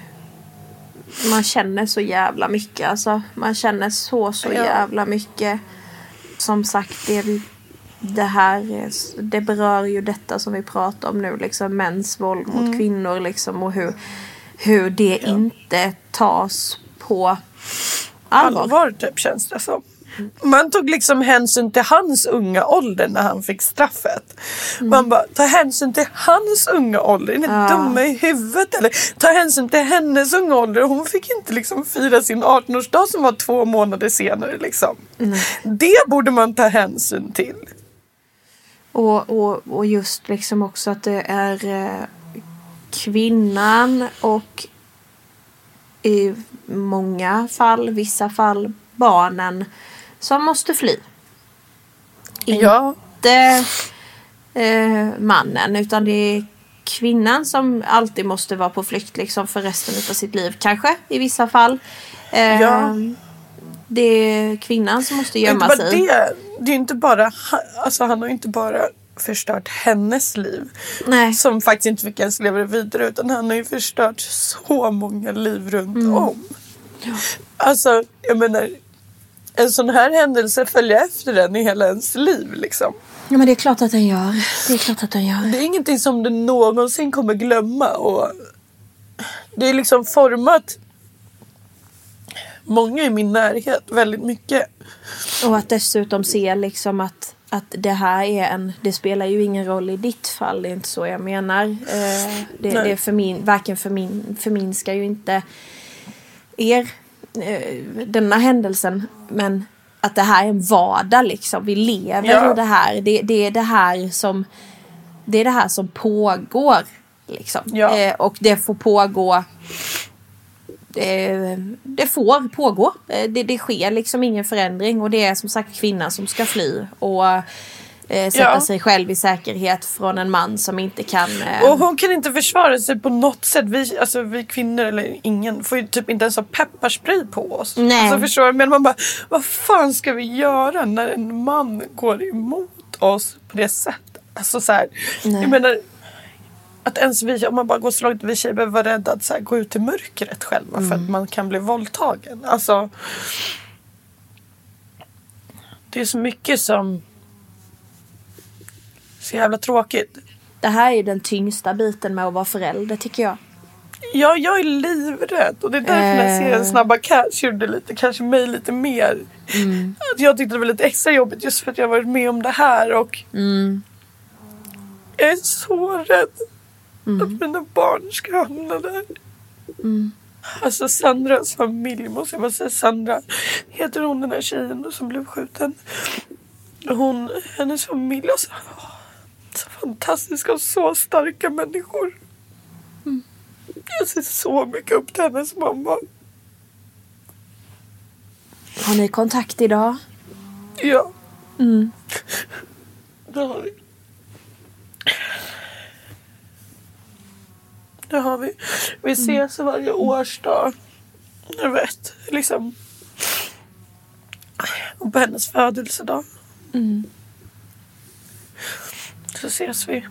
Man känner så jävla mycket alltså. Man känner så, så Ja. jävla mycket. Som sagt, det, det här är- det berör ju detta som vi pratar om nu. Liksom mäns våld mot Mm. kvinnor liksom. Och hur, hur det inte tas på allvar. Allvar typ känns det som. Man tog liksom hänsyn till hans unga ålder när han fick straffet. Mm. Man bara, ta hänsyn till hans unga ålder. Är ni dumma i huvudet eller? Ta hänsyn till hennes unga ålder. Hon fick inte liksom fira sin 18-årsdag som var två månader senare liksom. Det borde man ta hänsyn till. Och, och, och just liksom också att det är eh, kvinnan och i många fall, vissa fall, barnen som måste fly. Ja. Inte eh, mannen utan det är kvinnan som alltid måste vara på flykt liksom för resten av sitt liv. Kanske i vissa fall. Eh, Ja. Det är kvinnan som måste gömma bara sig. det, det är inte bara, alltså han har ju inte bara förstört hennes liv. Nej. Som faktiskt inte fick ens leva det vidare utan han har ju förstört så många liv runt om. Alltså jag menar en sån här händelse följer efter den i hela ens liv liksom. Ja men det är klart att den gör. Det är klart att den gör. Det är ingenting som du någonsin kommer glömma och det är liksom format många i min närhet väldigt mycket. Och att dessutom se liksom att, att det här är en, det spelar ju ingen roll i ditt fall, det är inte så jag menar. Eh, det, Nej. det är för min, varken för min, förminskar ju inte er, denna händelsen, men att det här är en vardag liksom. Vi lever Ja. i det här. Det, det är det här som det är det här som pågår. Liksom. Ja. Eh, och det får pågå eh, det får pågå. Eh, Det, det sker liksom ingen förändring och det är som sagt kvinnan som ska fly och eh, sätta Ja. sig själv i säkerhet från en man som inte kan... Eh, Och hon kan inte försvara sig på något sätt. Vi, alltså, vi kvinnor, eller ingen, får ju typ inte ens ha pepparspray på oss. Nej. Alltså, förstår du? Men man bara, vad fan ska vi göra när en man går emot oss på det sättet? Alltså så här, Nej. jag menar, att ens vi, om man bara går så långt, vi tjejer behöver vara rädda att så här, gå ut i mörkret själva för Mm. att man kan bli våldtagen. Alltså, det är så mycket som så jävla tråkigt. Det här är ju den tyngsta biten med att vara förälder tycker jag. Ja, jag är livrädd och det är därför när jag ser en Eh. Snabba Cash gjorde lite, kanske mig lite mer. Att jag tyckte det var lite extra jobbigt just för att jag varit med om det här och jag är så rädd att mina barn ska hamna där. Alltså Sandras familj måste jag bara säga. Sandra heter hon den här tjejen som blev skjuten. Hon, hennes familj, alltså, så fantastiska och så starka människor. Jag ser så mycket upp till hennes mamma. Har ni kontakt idag? Ja. Det har vi. Det har vi. Vi ses varje årsdag. Jag vet, liksom. Och på hennes födelsedag. Så ses vi.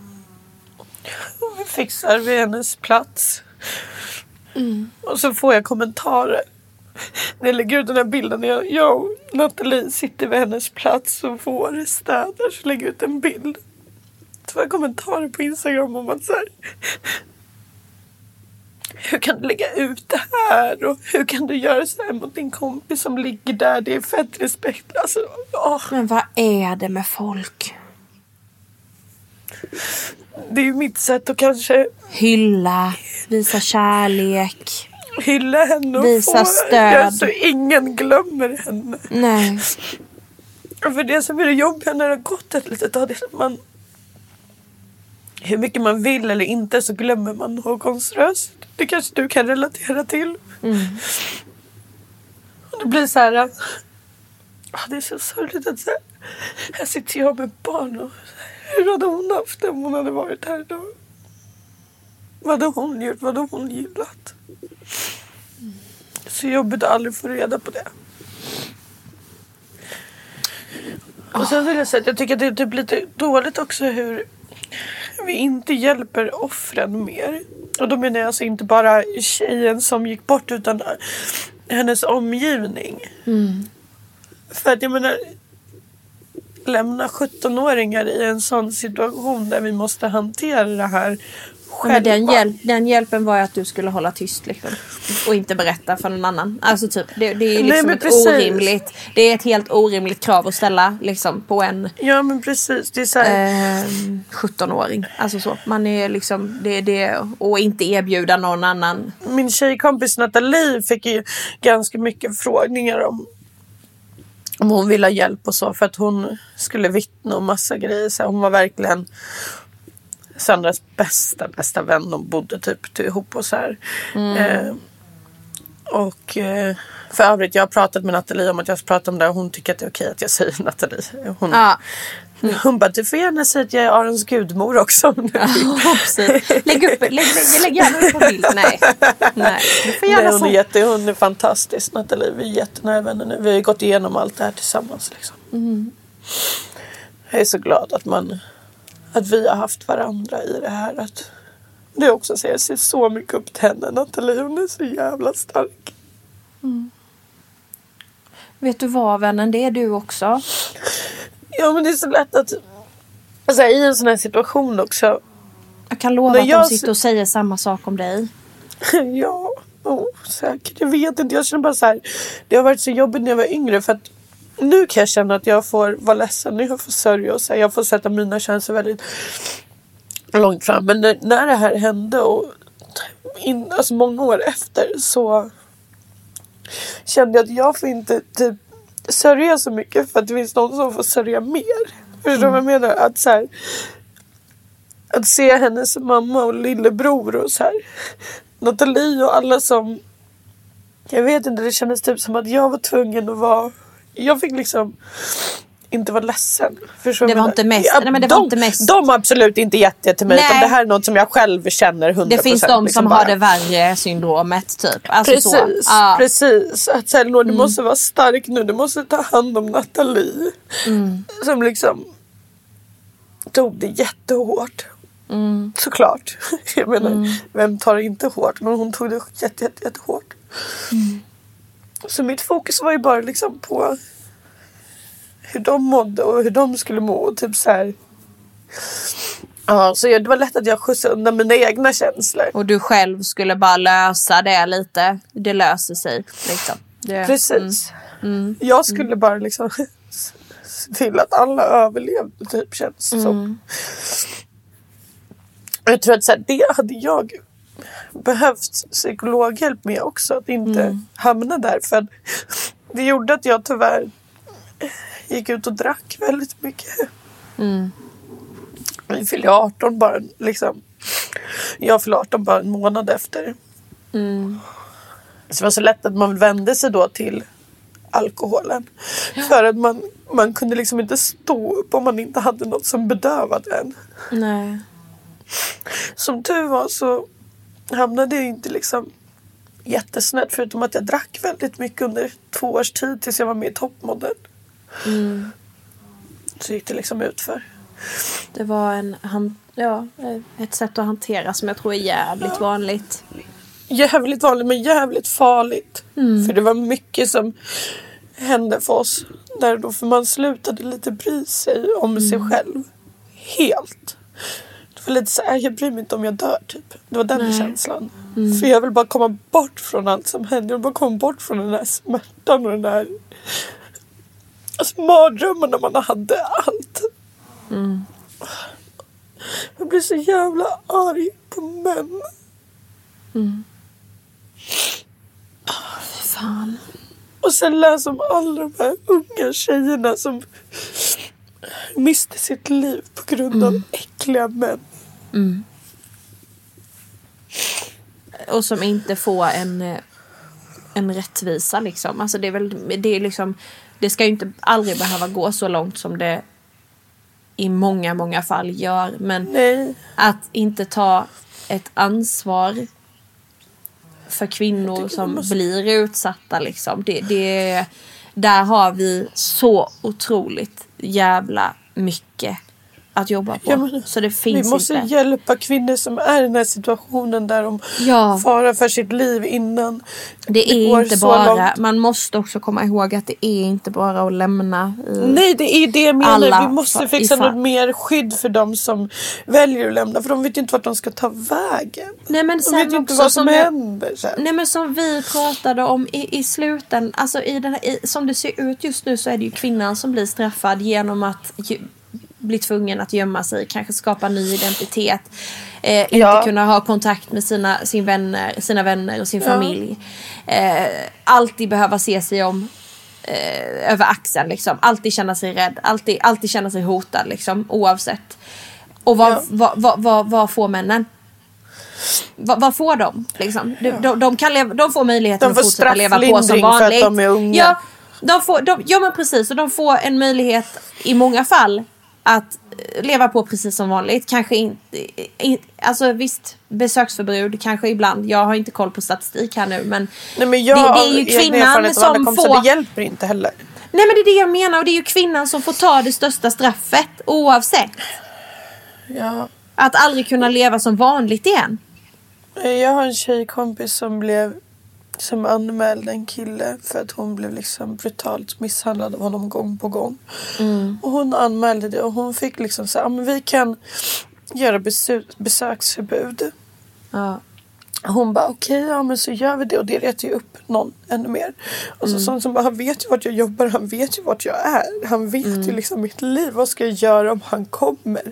Och vi fixar vid hennes plats. Och så får jag kommentarer. När jag lägger ut den här bilden när jag, jag och Nathalie sitter vid hennes plats och får städar så lägger jag ut en bild. Så får jag kommentarer på Instagram om att så här, hur kan du lägga ut det här? Och hur kan du göra så här mot din kompis som ligger där? Det är fett respekt. Alltså, åh. Men vad är det med folk? Det är ju mitt sätt att kanske Hylla, visa kärlek. hylla henne och Visa få stöd. så ingen glömmer henne. Nej. För det som är det jobbiga när det har gått ett litet tag, det är att man hur mycket man vill eller inte så glömmer man Håkons röst. Det kanske du kan relatera till. Och det blir så här. ah, det är så sorgligt att så här, här sitter jag med barn och hur hade hon haft det om hon hade varit här idag? Vad hade hon gjort? Vad hade hon gillat? Så jobbigt att aldrig få reda på det. Och sen vill jag säga att jag tycker att det är typ lite dåligt också hur vi inte hjälper offren mer. Och då menar jag alltså inte bara tjejen som gick bort utan hennes omgivning. För att jag menar lämna 17-åringar i en sån situation där vi måste hantera det här själva. Men den, hjälp, den hjälpen var ju att du skulle hålla tyst liksom. Och inte berätta för någon annan. Alltså typ, det, det är Nej, liksom men ett precis. orimligt. Det är ett helt orimligt krav att ställa liksom på en Ja men precis. Det är så här, ehm, 17-åring. Alltså så. Man är liksom, det det. Och inte erbjuda någon annan. Min tjejkompis Nathalie fick ju ganska mycket frågningar om om hon ville ha hjälp och så för att hon skulle vittna om massa grejer. Så hon var verkligen Sandras bästa, bästa vän. De bodde typ ihop och så här. Eh, och eh, för övrigt, jag har pratat med Nathalie om att jag ska prata om det och hon tycker att det är okej att jag säger Nathalie. Hon, Ja. Hon bara, du får gärna säga att jag är Arons gudmor också. om du vill." Precis. Lägg, upp, lägg, lägg, lägg gärna upp på bild. Nej. Nej. Du får Nej, gärna hon, är jätte, hon är fantastisk Nathalie. Vi är jättenära vänner nu. Vi har gått igenom allt det här tillsammans. Liksom. Jag är så glad att, man, att vi har haft varandra i det här. Att, det är också så jag ser så mycket upp till henne. Nathalie hon är så jävla stark. Vet du vad vännen, det är du också. Ja men det är så lätt att alltså, i en sån här situation också. Jag kan lova När att jag de sitter och säger samma sak om dig. ja, oh, säkert. Jag vet inte. Jag känner bara så här. Det har varit så jobbigt när jag var yngre för att nu kan jag känna att jag får vara ledsen. Nu jag får sörja och så här, jag får sätta mina känslor väldigt långt fram. Men när, när det här hände och in, alltså många år efter så kände jag att jag får inte typ sörja så mycket för att det finns någon som får sörja mer. Förstår du vad jag menar? Att så här, att se hennes mamma och lillebror och så här Nathalie och alla som jag vet inte, det kändes typ som att jag var tvungen att vara jag fick liksom inte vara ledsen. Förstår Det var inte mest- Ja, nej, men det var de, inte mest- de har absolut inte gett det till mig. Nej. det här är något som jag själv känner 100%. Det finns de liksom som bara. har det värre syndromet typ. Alltså Precis, så. Precis. Att säga du måste vara stark nu. Du måste ta hand om Nathalie. Som liksom tog det jättehårt. Såklart. Jag menar, vem tar det inte hårt? Men hon tog det jätte, jätte, jättehårt. Så mitt fokus var ju bara liksom på hur de mådde och hur de skulle må. Och typ så här. Ja, så jag- det var lätt att jag skjutsade undan mina egna känslor. Och du själv skulle bara lösa det lite. Det löser sig. Liksom. Det, Precis. Jag skulle bara liksom se till att alla överlevde typ känns det som. Jag tror att så här, det hade jag behövt psykologhjälp med också. Att inte hamna där. För det gjorde att jag tyvärr gick ut och drack väldigt mycket. Vi fyllde 18 bara liksom. Jag fyllde 18 bara en månad efter. Så det var så lätt att man vände sig då till alkoholen. För att man, man kunde liksom inte stå upp om man inte hade något som bedövade en. Nej. Som tur var så hamnade jag inte liksom jättesnett förutom att jag drack väldigt mycket under två års tid tills jag var med i toppmodell. Så gick det liksom utför. Det var en, han, ja, ett sätt att hantera som jag tror är jävligt vanligt. Jävligt vanligt men jävligt farligt. För det var mycket som hände för oss där då. För man slutade lite bry sig om sig själv. Helt. Det var lite så här, jag bryr mig inte om jag dör typ. Det var den känslan. För jag vill bara komma bort från allt som hände. Jag vill bara komma bort från den där smärtan och den där alltså, mardrömmarna man hade. Allt. Jag blir så jävla arg på män. Fan. Och sen läsa om alla de här unga tjejerna som miste sitt liv på grund av äckliga män. Och som inte får en, eh, en rättvisa liksom. Alltså det är väl, det är liksom, det ska ju inte aldrig behöva gå så långt som det i många, många fall gör. Men Nej. att inte ta ett ansvar för kvinnor som måste- blir utsatta liksom. Det, det, där har vi så otroligt jävla mycket att jobba på. Ja, men så det Vi finns måste inte. hjälpa kvinnor som är i den här situationen där de Ja. farar för sitt liv innan Det är går inte så bara, långt. man måste också komma ihåg att det är inte bara att lämna Nej det är det jag menar. Vi måste fixa något mer skydd för de som väljer att lämna. För de vet ju inte vart de ska ta vägen. Nej men De vet ju inte vad som som händer sen. Nej men som vi pratade om i, i sluten, alltså i den här, i, som det ser ut just nu så är det ju kvinnan som blir straffad genom att bli tvungen att gömma sig, kanske skapa ny identitet. Eh, inte Ja. kunna ha kontakt med sina, sin vänner, sina vänner och sin Ja. familj. Eh, alltid behöva se sig om eh, över axeln liksom. Alltid känna sig rädd, alltid, alltid känna sig hotad liksom oavsett. Och vad, Ja. vad, vad, vad, vad får männen? Vad, får de? Liksom? De, de, de, kan leva, de får möjligheten De får att fortsätta leva på som strafflindring för att vanligt. de är unga. Ja, de får, de, ja men precis. Och de får en möjlighet i många fall att eh, leva på precis som vanligt. Kanske inte... In, alltså visst, besöksförbud kanske ibland. Jag har inte koll på statistik här nu men... Nej, men jag det, det är ju kvinnan som får... Det hjälper inte heller. Nej men det är det jag menar och det är ju kvinnan som får ta det största straffet oavsett. Ja. Att aldrig kunna leva som vanligt igen. Jag har en tjejkompis som blev som anmälde en kille för att hon blev liksom brutalt misshandlad av honom gång på gång. Och hon anmälde det och hon fick liksom så här, men vi kan göra besö- besöksförbud. Ja. Hon bara okej, ja men så gör vi det och det retar ju upp någon ännu mer. Och så sån som bara, han vet ju vart jag jobbar, han vet ju vart jag är. Han vet ju liksom mitt liv, vad ska jag göra om han kommer?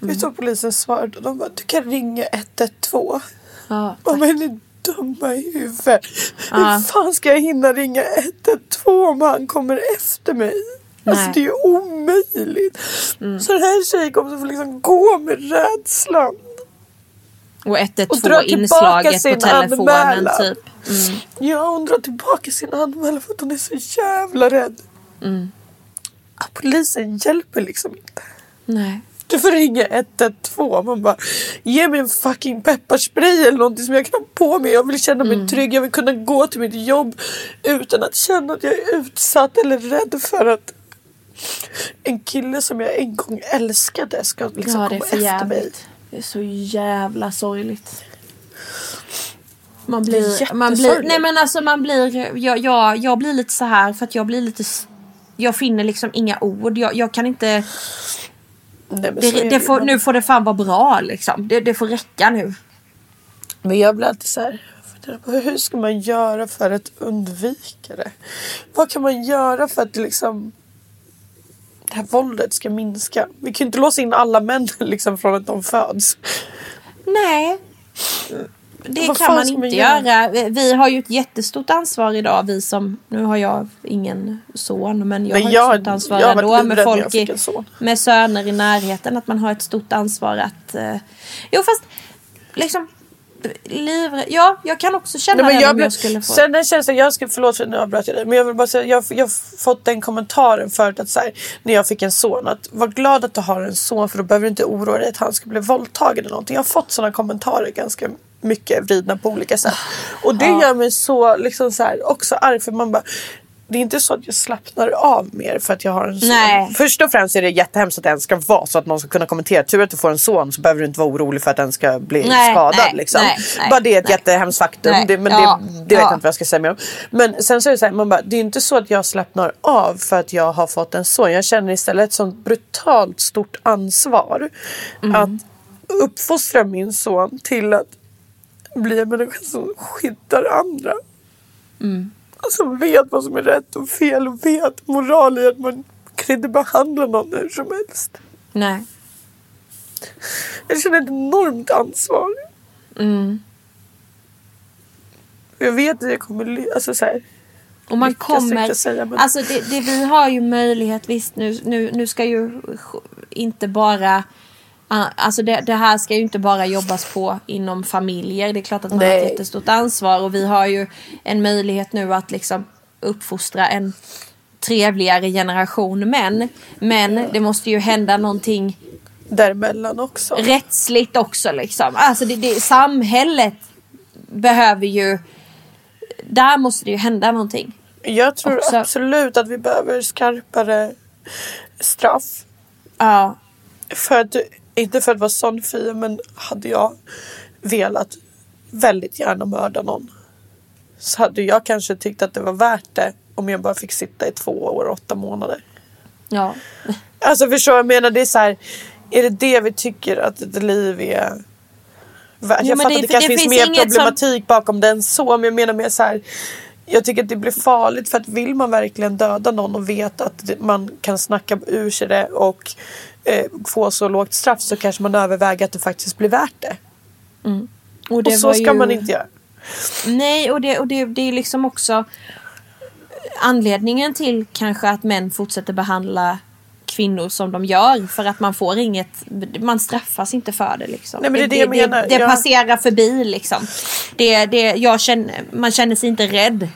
Vet du vad polisen svarade? De bara, du kan ringa 112. Ja, Ja, men dumma i huvudet. Ja. Hur fan ska jag hinna ringa 112 om han kommer efter mig? Alltså Nej. det är ju omöjligt. Så den här tjejkompisen får liksom gå med rädslan. Och Och 112 dra tillbaka inslaget på sin telefonen anmälan. typ. Ja, hon drar tillbaka sin anmälan för att hon är så jävla rädd. Ja, polisen hjälper liksom inte. Nej. Du får ringa 112. Man bara, ge mig en fucking pepparspray eller någonting som jag kan ha på mig. Jag vill känna mig trygg. Jag vill kunna gå till mitt jobb utan att känna att jag är utsatt eller rädd för att en kille som jag en gång älskade ska liksom Ja komma efter mig. jävligt. Det är så jävla sorgligt. Man blir, man blir, nej men alltså man blir, jag, jag, jag blir lite så här för att jag blir lite, jag finner liksom inga ord. Jag, jag kan inte, Nej, det, det får, nu får det fan vara bra liksom. Det, det får räcka nu. men jag blir alltid så här. Hur ska man göra för att undvika det? Vad kan man göra för att liksom det här våldet ska minska? Vi kan ju inte låsa in alla män liksom från att de föds. Nej. Det Vad kan man inte man göra? göra. Vi har ju ett jättestort ansvar idag. Vi som, nu har jag ingen son men jag Nej, har jag- ett stort ansvar jag ändå med jag folk fick i, med söner i närheten. Att man har ett stort ansvar att... Eh, jo fast liksom livrädd. Ja, jag kan också känna Nej, men det jag om jag skulle få. Sen den känslan, jag ska, förlåt för att nu avbröt jag dig. Men jag vill bara säga, jag, jag har fått den kommentaren förut att så här, när jag fick en son. Att var glad att du har en son för då behöver du inte oroa dig att han ska bli våldtagen eller någonting. Jag har fått sådana kommentarer ganska mycket vridna på olika sätt. Och det gör mig så liksom så här, också arg för man bara det är inte så att jag slappnar av mer för att jag har en son. Nej. Först och främst är det jättehemskt att den ska vara så att någon ska kunna kommentera. Tur att du får en son så behöver du inte vara orolig för att den ska bli Nej, skadad. nej, liksom. bara det är ett nej. jättehemskt faktum. Det, men ja, det, det vet ja. jag inte vad jag ska säga mer om. Men sen så är det så här, man bara, det är inte så att jag slappnar av för att jag har fått en son. Jag känner istället ett sånt brutalt stort ansvar. Mm. Att uppfostra min son till att bli en människa som skyddar andra. Som vet vad som är rätt och fel och vet moral i att man kan inte behandla någon hur som helst. Nej. Jag känner ett enormt ansvar. Jag vet att jag kommer... Alltså så här, Och man kommer... säga, men- Alltså det, det, vi har ju möjlighet, visst nu, nu, nu ska ju inte bara... ah, Alltså det, det här ska ju inte bara jobbas på inom familjer. Det är klart att man har Nej. ett jättestort ansvar och vi har ju en möjlighet nu att liksom uppfostra en trevligare generation män. Men det måste ju hända någonting däremellan också. rättsligt också liksom. Alltså det, det, samhället behöver ju... Där måste det ju hända någonting. Jag tror också- absolut att vi behöver skarpare straff. Ja. För att, inte för att vara sån Fia, men hade jag velat väldigt gärna mörda någon så hade jag kanske tyckt att det var värt det om jag bara fick sitta i två år och åtta månader. Ja. Alltså förstår jag menar? Det är så här, är det det vi tycker att ett liv är värt? Jo, jag fattar det- att det kanske det finns, finns mer problematik bakom den så, men jag menar mer så här. Jag tycker att det blir farligt för att vill man verkligen döda någon och vet att man kan snacka ur sig det och eh, få så lågt straff så kanske man överväger att det faktiskt blir värt det. Och, det och så ska ju... man inte göra. Nej, och det, och det, det är liksom också anledningen till kanske att män fortsätter behandla kvinnor som de gör. För att man får inget, man straffas inte för det liksom. Nej, men det är det jag menar. Det, det Jag- passerar förbi liksom. Det, det, jag känner, man känner sig inte rädd.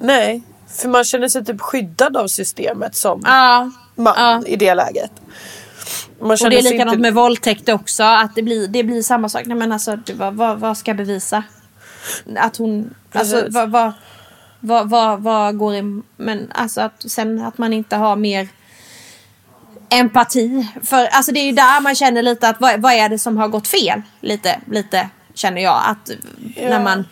Nej, för man känner sig typ skyddad av systemet som Ja. man ja. i det läget. Man Och det är likadant inte- med våldtäkt också. Att det blir, det blir samma sak. Nej, men alltså, det- vad, vad, ska bevisa? Att hon... Alltså, vad, vad, vad, vad, vad går i... Men alltså att sen att man inte har mer empati. För alltså det är ju där man känner lite att vad, vad är det som har gått fel? Lite, lite känner jag. Att när man...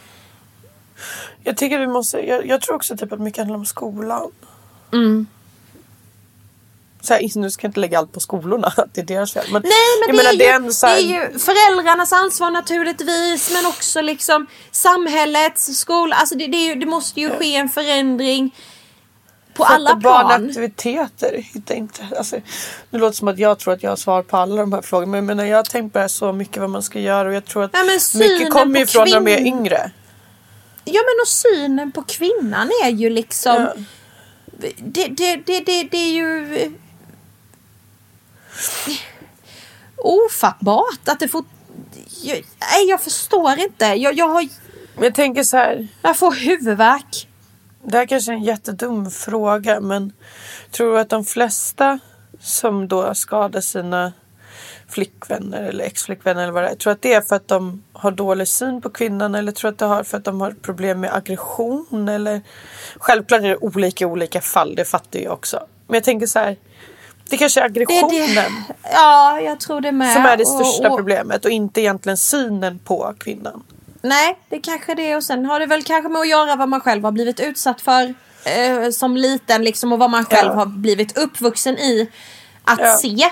Jag tycker vi måste, jag, jag tror också typ att mycket handlar om skolan. Mm. Så här, nu ska jag inte lägga allt på skolorna, att det är deras fel. Men, Nej men det, menar, är ju, det, så här- är ju föräldrarnas ansvar naturligtvis men också liksom samhällets, skola. Alltså det, det, är det måste ju ske en förändring på Sätta alla barn plan. aktiviteter. Hitta inte, alltså, det låter som att jag tror att jag har svar på alla de här frågorna. Men jag, menar, jag har tänkt på det här så mycket vad man ska göra. Och jag tror att synen mycket kommer ifrån när de är yngre. Ja men och synen på kvinnan är ju liksom... Ja. Det, det, det, det, det är ju... Ofattbart att det får... Jag, nej jag förstår inte. Jag, jag, har, jag tänker så här. jag får huvudvärk. Det här kanske är en jättedum fråga men tror du att de flesta som då skadar sina flickvänner eller exflickvänner eller vad det är. Tror att det är för att de har dålig syn på kvinnan eller tror att det har för att de har problem med aggression eller självklart är det olika olika fall, det fattar jag också. Men jag tänker så här, det kanske är Det, aggressionen det, ja, jag tror det med. som är det Och- största och- problemet och inte egentligen synen på kvinnan. Nej, det kanske det är. Och sen har det väl kanske med att göra vad man själv har blivit utsatt för eh, som liten liksom och vad man själv Ja. har blivit uppvuxen i att Ja. se.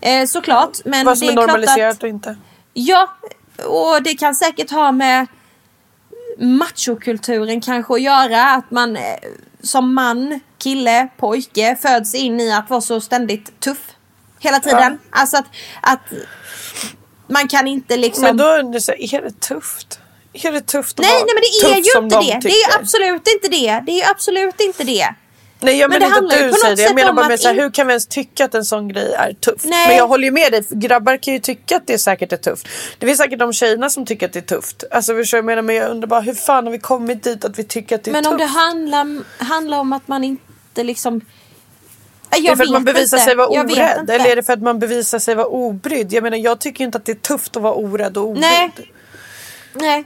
Eh, såklart. Men Vad som det är är normaliserat att, och inte. Ja, och det kan säkert ha med machokulturen kanske att göra. Att man eh, som man, kille, pojke föds in i att vara så ständigt tuff. Hela tiden. Alltså att, att man kan inte liksom... Men då är det så här, är det tufft? Är det tufft att Nej, vara nej men det är ju inte de det. Det är absolut inte det. Det är absolut inte det. Nej jag Men menar inte att du säger det. Jag menar bara med så här, in- hur kan vi ens tycka att en sån grej är tuff? Nej. Men jag håller ju med dig. Grabbar kan ju tycka att det säkert är tufft. Det finns säkert de tjejerna som tycker att det är tufft. Alltså förstår jag menar? Men jag undrar bara hur fan har vi kommit dit att vi tycker att det är Men tufft? om det handlar, handlar om att man inte liksom... Jag är det för att man bevisar inte. sig vara orädd? Eller är det för att man bevisar sig vara obrydd? Jag menar jag tycker ju inte att det är tufft att vara orädd och obrydd. Nej. Nej.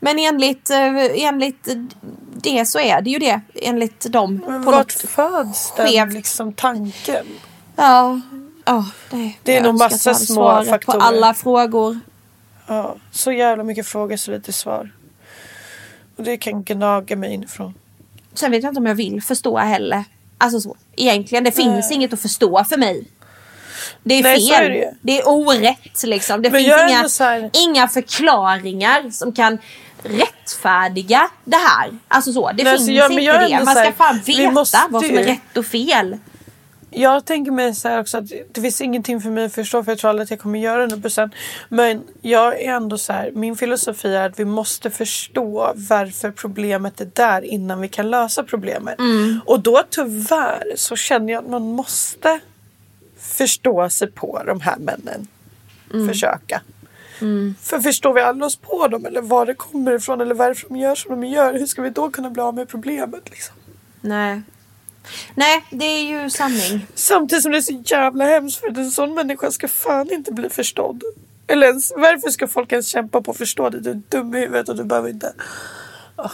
Men enligt, eh, enligt det så är det ju det enligt dem. Men på vart föds den liksom tanken? Ja, ja nej. Det är nog massa små faktorer. på alla frågor. Ja, så jävla mycket frågor så lite svar. Och det kan gnaga mig inifrån. Sen vet jag inte om jag vill förstå heller. Alltså så. Egentligen, det finns inget att förstå för mig. Det är Nej, fel. är det det är orätt liksom. Det Men finns inga, här- inga förklaringar som kan rättfärdiga det här. Alltså så. Det Nej, finns jag- inte jag det. Man ska fan veta måste vad som är rätt och fel. Jag tänker mig så också att det finns ingenting för mig att förstå för jag tror aldrig att jag kommer göra det 100%. Men jag är ändå så här, min filosofi är att vi måste förstå varför problemet är där innan vi kan lösa problemet. Och då tyvärr så känner jag att man måste förstå sig på de här männen. Försöka. För förstår vi alla oss på dem eller var det kommer ifrån eller varför de gör som de gör, hur ska vi då kunna bli av med problemet liksom? Nej. Nej, det är ju sanning. Samtidigt som det är så jävla hemskt för att en sån människa ska fan inte bli förstådd. Eller ens, varför ska folk ens kämpa på att förstå dig? Du är dum i huvudet och du behöver inte... Oh.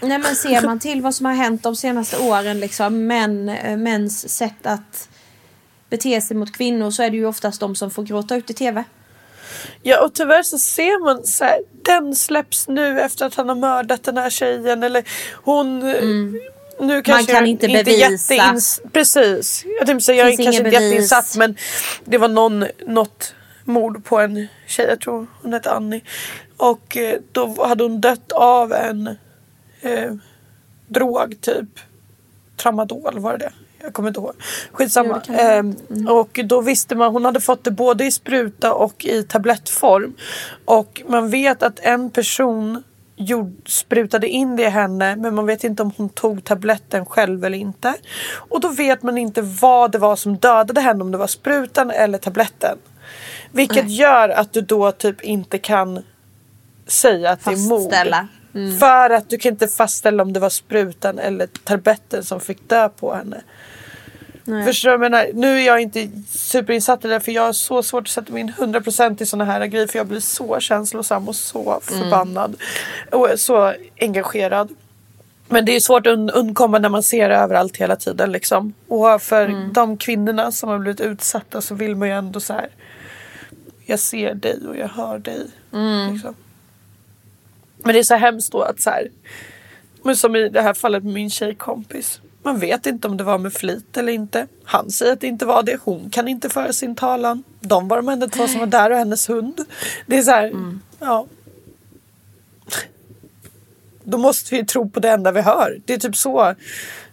Nej men ser man till vad som har hänt de senaste åren, liksom, män, eh, mäns sätt att bete sig mot kvinnor så är det ju oftast de som får gråta ut i tv. Ja och tyvärr så ser man så här, den släpps nu efter att han har mördat den här tjejen eller hon... Nu kanske Mm. kan inte bevisa. jätteins- Precis. Jag tänkte säga, jag är kanske inte jätteinsatt men det var någon, något mord på en tjej, jag tror hon hette Annie. Och eh, då hade hon dött av en eh, drog typ. Tramadol var det det? Jag kommer inte ihåg. Skitsamma. Jo, vara. Mm. Ehm, Och då visste man, hon hade fått det både i spruta och i tablettform. Och man vet att en person gjord, sprutade in det i henne men man vet inte om hon tog tabletten själv eller inte. Och då vet man inte vad det var som dödade henne, om det var sprutan eller tabletten. Vilket gör att du då typ inte kan säga att det är mord. Fastställa. För att du kan inte fastställa om det var sprutan eller tabletten som fick dö på henne. Förstår du? menar, nu är jag inte superinsatt i det för jag har så svårt att sätta mig in 100% i såna här grejer för jag blir så känslosam och så förbannad. Och så engagerad. Men det är svårt att und- undkomma när man ser det överallt hela tiden liksom. Och för de kvinnorna som har blivit utsatta så vill man ju ändå så här. Jag ser dig och jag hör dig. Liksom. Men det är så hemskt då att så här. Men som i det här fallet med min tjejkompis. Man vet inte om det var med flit eller inte. Han säger att det inte var det. Hon kan inte föra sin talan. De var de enda två som var där och hennes hund. Det är så här, ja. Då måste vi tro på det enda vi hör. Det är typ så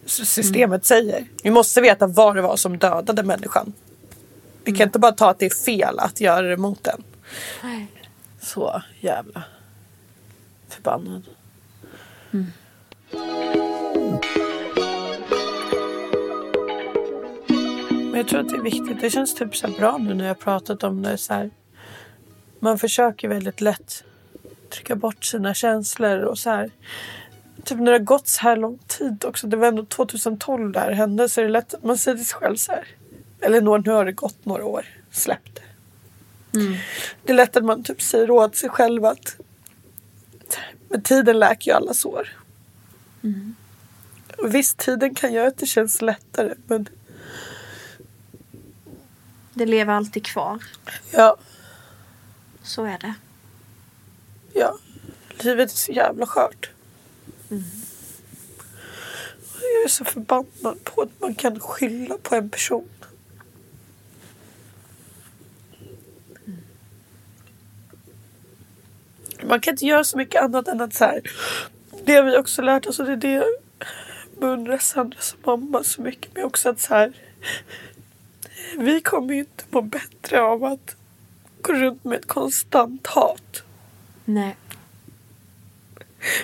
systemet säger. Vi måste veta vad det var som dödade människan. Vi kan inte bara ta att det är fel att göra det mot den. Så jävla förbannad. Men jag tror att det är viktigt. Det känns typ så bra nu när jag pratat om det. Så här. Man försöker väldigt lätt trycka bort sina känslor och så här. Typ när det har gått så här lång tid också. Det var ändå 2012 det här hände. Så är det lätt att man säger till sig själv så här. Eller nu har det gått några år. Släpp det. Det är lätt att man typ säger åt sig själv att med tiden läker ju alla sår. Och visst, tiden kan göra att det känns lättare. Men Det lever alltid kvar. ja, Så är det. ja. Livet är så jävla skört. Jag är så förbannad på att man kan skylla på en person. Man kan inte göra så mycket annat än att så här. Det har vi också lärt oss och det är det jag beundrar Sandras mamma så mycket med också att så här. Vi kommer ju inte må bättre av att gå runt med ett konstant hat. Nej.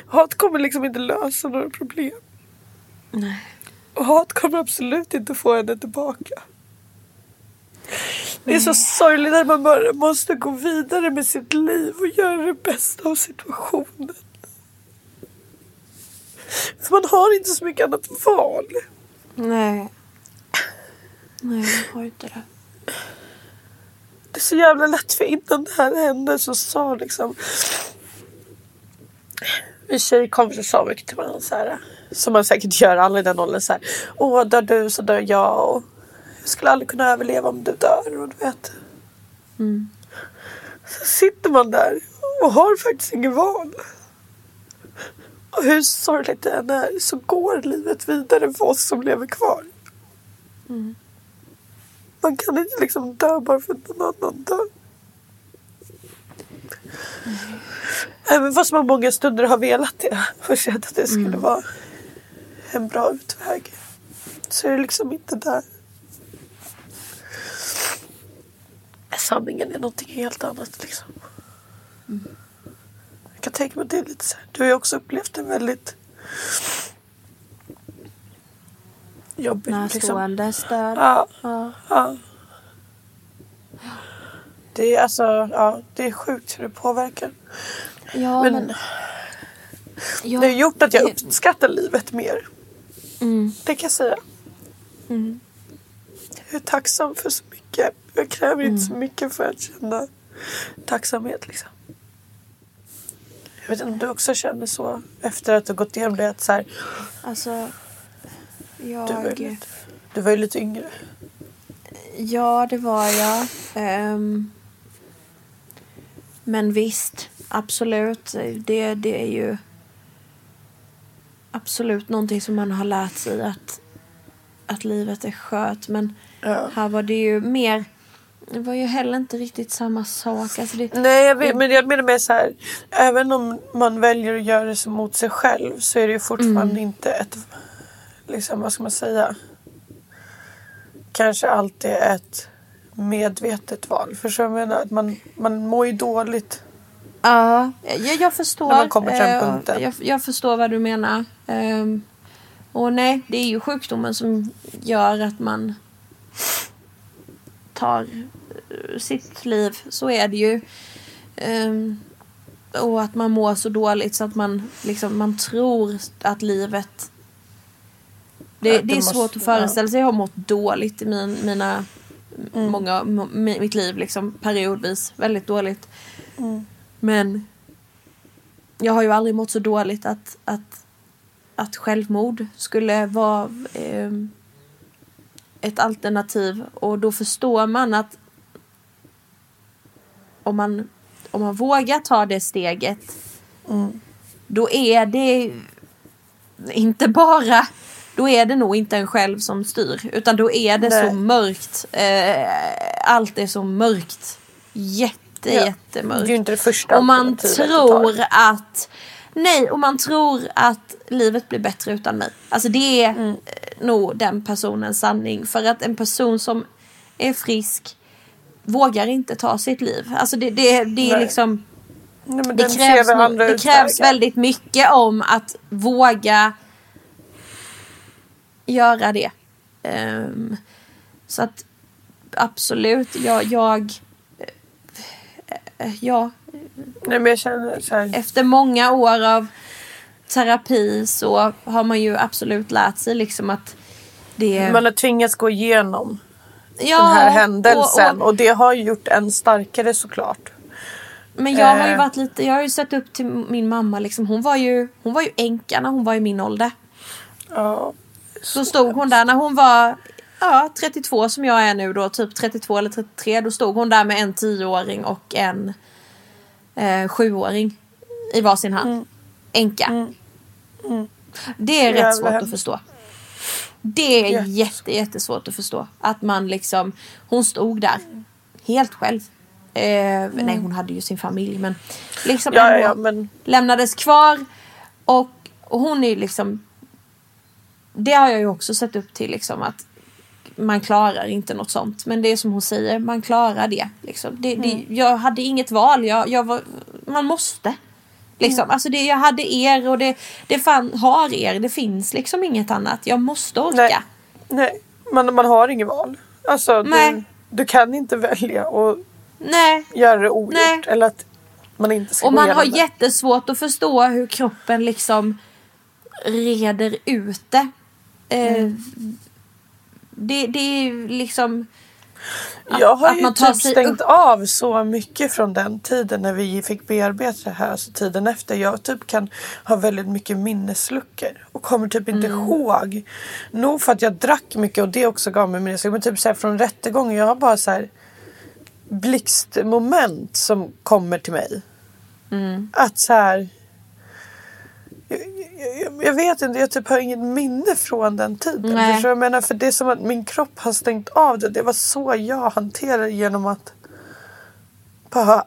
Hat kommer liksom inte lösa några problem. Nej. Och hat kommer absolut inte få henne tillbaka. Det är så sorgligt att man bara måste gå vidare med sitt liv och göra det bästa av situationen. För man har inte så mycket annat val. Nej. Nej, jag har inte det. Det är så jävla lätt för innan det här hände så sa liksom Vi tjejkompisar sa mycket till varandra så här. Som man säkert gör alla i den åldern. Så här, Åh, dör du så dör jag. Och jag skulle aldrig kunna överleva om du dör. Och du vet. Så sitter man där och har faktiskt ingen val. Och hur sorgligt det än är så går livet vidare för oss som lever kvar. Man kan inte liksom dö bara för att någon annan dör. Även fast man många stunder har velat det och känt att det skulle vara en bra utväg. Så är det liksom inte där. Sanningen är någonting helt annat liksom. Jag kan tänka mig att det är lite så här. Du har ju också upplevt en väldigt jobbig liksom. Närstående stöd. Ja, Ja. ja. Det är alltså, ja, det är sjukt hur det påverkar. Ja, Men- men... Ja, Det har gjort att jag det- uppskattar livet mer. Mm. Det kan jag säga. Mm. Jag är tacksam för så mycket. Jag kräver inte Mm. så mycket för att känna tacksamhet. Liksom. Jag vet inte om du också känner så efter att du gått igenom det. Att så här, Alltså... Jag... du, var lite, du var ju lite yngre. Ja, det var jag. Ehm, men visst, absolut. Det, det är ju absolut någonting som man har lärt sig att, att livet är skört. Men Ja. här var det ju mer... Det var ju heller inte riktigt samma sak. Alltså det, Nej, jag vet, men jag menar mer så här. Även om man väljer att göra det mot sig själv så är det ju fortfarande Mm. inte ett, liksom vad ska man säga, kanske alltid ett medvetet val. För så jag menar, att man, man mår ju dåligt. Ja, jag, jag förstår. När man kommer till den Eh, punkten. Jag, jag förstår vad du menar. Ehm, och nej, det är ju sjukdomen som gör att man tar eh, sitt liv. Så är det ju. Ehm, och att man mår så dåligt så att man, liksom, man tror att livet... Det, det, är måste- svårt att föreställa sig. Jag har mått dåligt i min, mina, många, m- mitt liv. Liksom, periodvis. Väldigt dåligt. Men jag har ju aldrig mått så dåligt att, att, att självmord skulle vara ehm, ett alternativ. Och då förstår man att om man, om man vågar ta det steget då är det inte bara då är det nog inte en själv som styr utan då är det Nej. så mörkt. Eh, allt är så mörkt. Jätte, Ja. jättemörkt. Det är inte det första Och man tror att Nej, och man tror att livet blir bättre utan mig. Alltså det är Mm. eh, nog den personens sanning. För att en person som är frisk vågar inte ta sitt liv. Alltså det, det, det är liksom Nej, det krävs, det krävs väldigt mycket om att våga göra det. Ehm, så att absolut, jag, jag eh, ja, Nej, men jag känner så här. efter många år av terapi så har man ju absolut lärt sig liksom att det Man har tvingats gå igenom ja, den här händelsen. Och, och- det har ju gjort en starkare såklart. Men jag har ju Eh. varit lite, jag har ju sett upp till min mamma liksom. Hon var ju, hon var ju änka när hon var i min ålder. Ja. Så stod hon där när hon var ja, 32 som jag är nu då, typ 32 eller 33. Då stod hon där med en 10-åring och en eh, 7-åring i varsin hand. Änka. Det är Mm. Jävla rätt svårt att hemskt. förstå. Det är jätte, jättesvårt att förstå. Att man liksom, hon stod där helt själv. Eh, Nej hon hade ju sin familj men liksom Mm. Ja, ja, men lämnades kvar. Och, och hon är ju liksom det har jag ju också sett upp till liksom att man klarar inte något sånt. Men det är som hon säger, man klarar det. Liksom. det, det Mm. jag hade inget val, jag, jag var, man måste. Liksom. Mm. Alltså det, jag hade er och det, det fan, har er, det finns liksom inget annat. Jag måste orka. Nej. nej, man, man har inget val. Alltså, du, du kan inte välja att Nej. göra det ogjort. Nej. Eller att man inte ska Och man har det. jättesvårt att förstå hur kroppen liksom reder ut det. Eh, Mm. det, det är ju liksom... Jag har att ju typ stängt upp. av så mycket från den tiden när vi fick bearbeta det här. Så tiden efter. Jag typ kan ha väldigt mycket minnesluckor. Och kommer typ inte Mm. ihåg. Nog för att jag drack mycket och det också gav mig minnesluckor. Men typ så här från rättegången. Jag har bara så här blixtmoment som kommer till mig. Mm. Att så här. Jag, jag, vet inte, jag typ har inget minne från den tiden. Nej. Förstår jag menar? För det är som att min kropp har stängt av det. Det var så jag hanterade genom att bara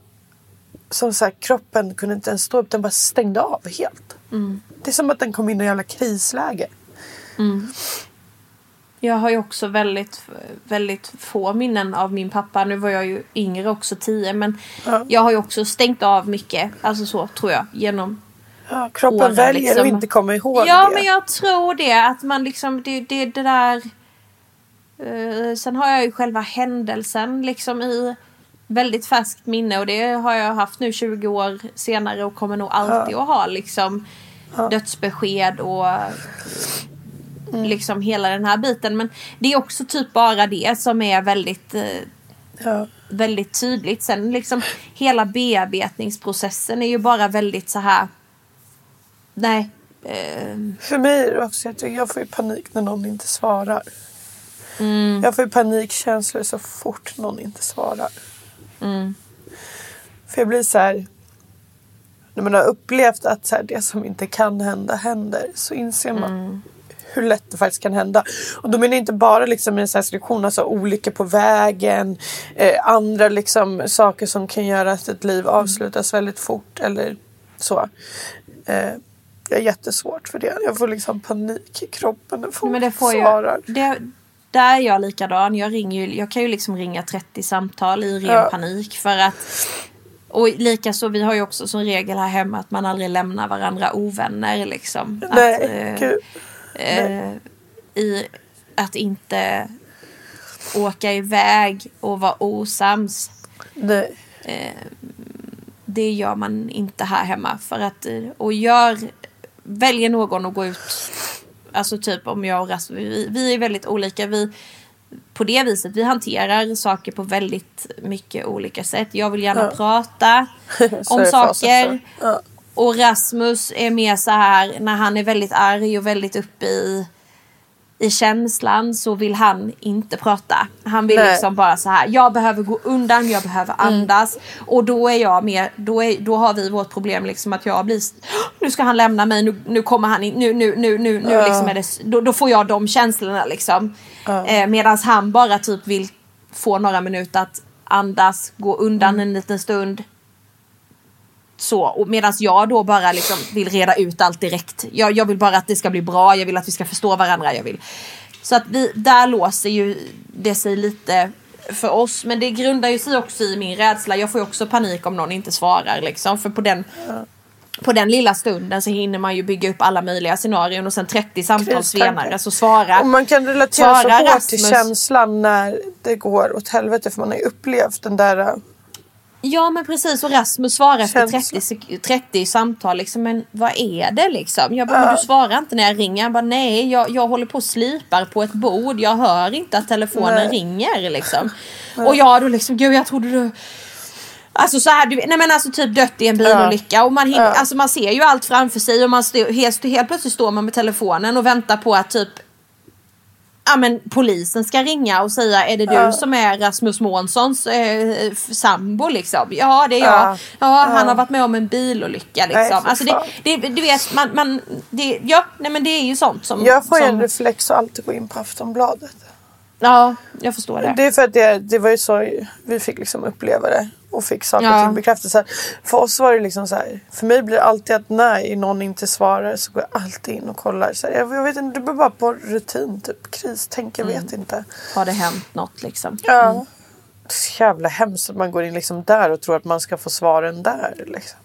som sagt kroppen kunde inte ens stå upp. Den bara stängde av helt. Mm. Det är som att den kom in i en jävla krisläge. Jag har ju också väldigt, väldigt få minnen av min pappa. Nu var jag ju yngre också, tio. Men Ja. jag har ju också stängt av mycket. Alltså så tror jag. Genom Ja, kroppen Åren, väljer liksom. att inte komma ihåg Ja, det. men jag tror det. Att man liksom, det, det, det där... eh, sen har jag ju själva händelsen liksom i väldigt färskt minne och det har jag haft nu 20 år senare och kommer nog alltid att ha liksom dödsbesked och liksom hela den här biten. Men det är också typ bara det som är väldigt eh, Ja. väldigt tydligt. Sen liksom hela bearbetningsprocessen är ju bara väldigt så här. Nej. Eh, För mig är det också att jag får ju panik när någon inte svarar. Mm. Jag får ju panikkänslor så fort någon inte svarar. Mm. För jag blir så här. När man har upplevt att så här, det som inte kan hända händer så inser man Mm. hur lätt det faktiskt kan hända. Och då menar jag inte bara liksom en sån här situation, alltså olyckor på vägen, eh, andra liksom saker som kan göra att ett liv avslutas väldigt fort eller så. Eh, jag är jättesvårt för det. Jag får liksom panik i kroppen när folk men det får svarar. ju, det, där är jag likadan. Jag, ringer ju, jag kan ju liksom ringa 30 samtal i ren Ja. panik. För att, och likaså, vi har ju också som regel här hemma att man aldrig lämnar varandra ovänner. Liksom. Nej, att, eh, eh, i att inte åka iväg och vara osams. Nej. Det gör man inte här hemma. För att, eh, och gör, väljer någon att gå ut, alltså typ om jag och Rasmus, vi, vi är väldigt olika. Vi, på det viset, vi hanterar saker på väldigt mycket olika sätt. Jag vill gärna Ja. prata om saker. Ja. Och Rasmus är mer så här när han är väldigt arg och väldigt uppe i, i känslan så vill han inte prata. Han vill Nej. liksom bara så här. Jag behöver gå undan, jag behöver andas. Och då är jag mer, då, är, då har vi vårt problem liksom att jag blir nu ska han lämna mig, nu, nu kommer han in, nu, nu, nu, nu, nu liksom är det, då, då får jag de känslorna liksom. Eh, Medan han bara typ vill få några minuter att andas, gå undan en liten stund så, medan jag då bara liksom vill reda ut allt direkt. Jag, jag vill bara att det ska bli bra, jag vill att vi ska förstå varandra. Jag vill. Så att vi, där låser ju det sig lite för oss. Men det grundar ju sig också i min rädsla. Jag får ju också panik om någon inte svarar. Liksom. För på den, på den lilla stunden så hinner man ju bygga upp alla möjliga scenarion och sen 30 samtal senare så svarar Och man kan relatera så hårt till känslan när det går åt helvete för man har ju upplevt den där Ja men precis och Rasmus svarar efter Känsla. 30, sek- 30 samtal liksom men vad är det liksom? Jag bara, men du svarar inte när jag ringer. Han bara nej jag, jag håller på och slipar på ett bord. Jag hör inte att telefonen Nej. ringer liksom. Och jag då liksom, gud jag trodde du Alltså så här, du, nej men alltså typ dött i en bilolycka och man, hinner, Ja. alltså man ser ju allt framför sig och man stå, helt, helt plötsligt står man med telefonen och väntar på att typ Ja men polisen ska ringa och säga är det du Ja. som är Rasmus Månssons eh, sambo liksom? Ja det är jag. Ja. Ja, han har varit med om en bilolycka liksom. Nej, alltså det, det, du vet man, man det, ja nej men det är ju sånt som. Jag får som, en reflex att alltid gå in på Aftonbladet. Ja jag förstår det. Det är för att det, det var ju så vi fick liksom uppleva det och fick saker och Ja. ting här, för oss var det liksom så här. För mig blir det alltid att när någon inte svarar så går jag alltid in och kollar. Så här, jag, vet inte, det blir bara på rutin typ. Kristänk, jag Mm. vet inte. Har det hänt något liksom? Ja. Är så jävla hemskt att man går in liksom där och tror att man ska få svaren där. Liksom.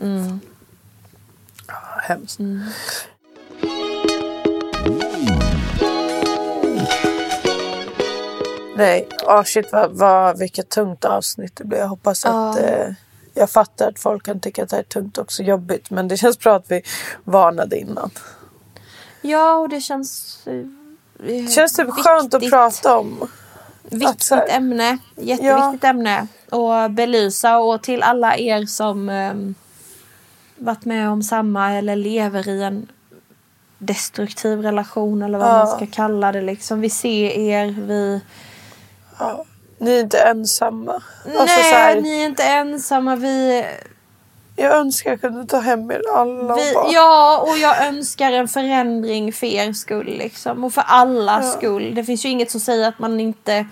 Mm. Ja, hemskt. Nej, oh shit vad, vad, vilket tungt avsnitt det blev. Jag hoppas att eh, jag fattar att folk kan tycka att det här är tungt också jobbigt. Men det känns bra att vi varnade innan. Ja och det känns. eh, Det känns typ skönt att viktigt. prata om. Viktigt ämne. Jätteviktigt ja. ämne att belysa. Och till alla er som um, varit med om samma eller lever i en destruktiv relation eller vad ja. man ska kalla det. Liksom. Vi ser er. Vi... Ja. Ni är inte ensamma. Nej, alltså, här... ni är inte ensamma. Vi jag önskar jag kunde ta hem er alla. Vi, bara... Ja, och jag önskar en förändring för er skull. Liksom. Och för allas ja. skull. Det finns ju inget som säger att man inte...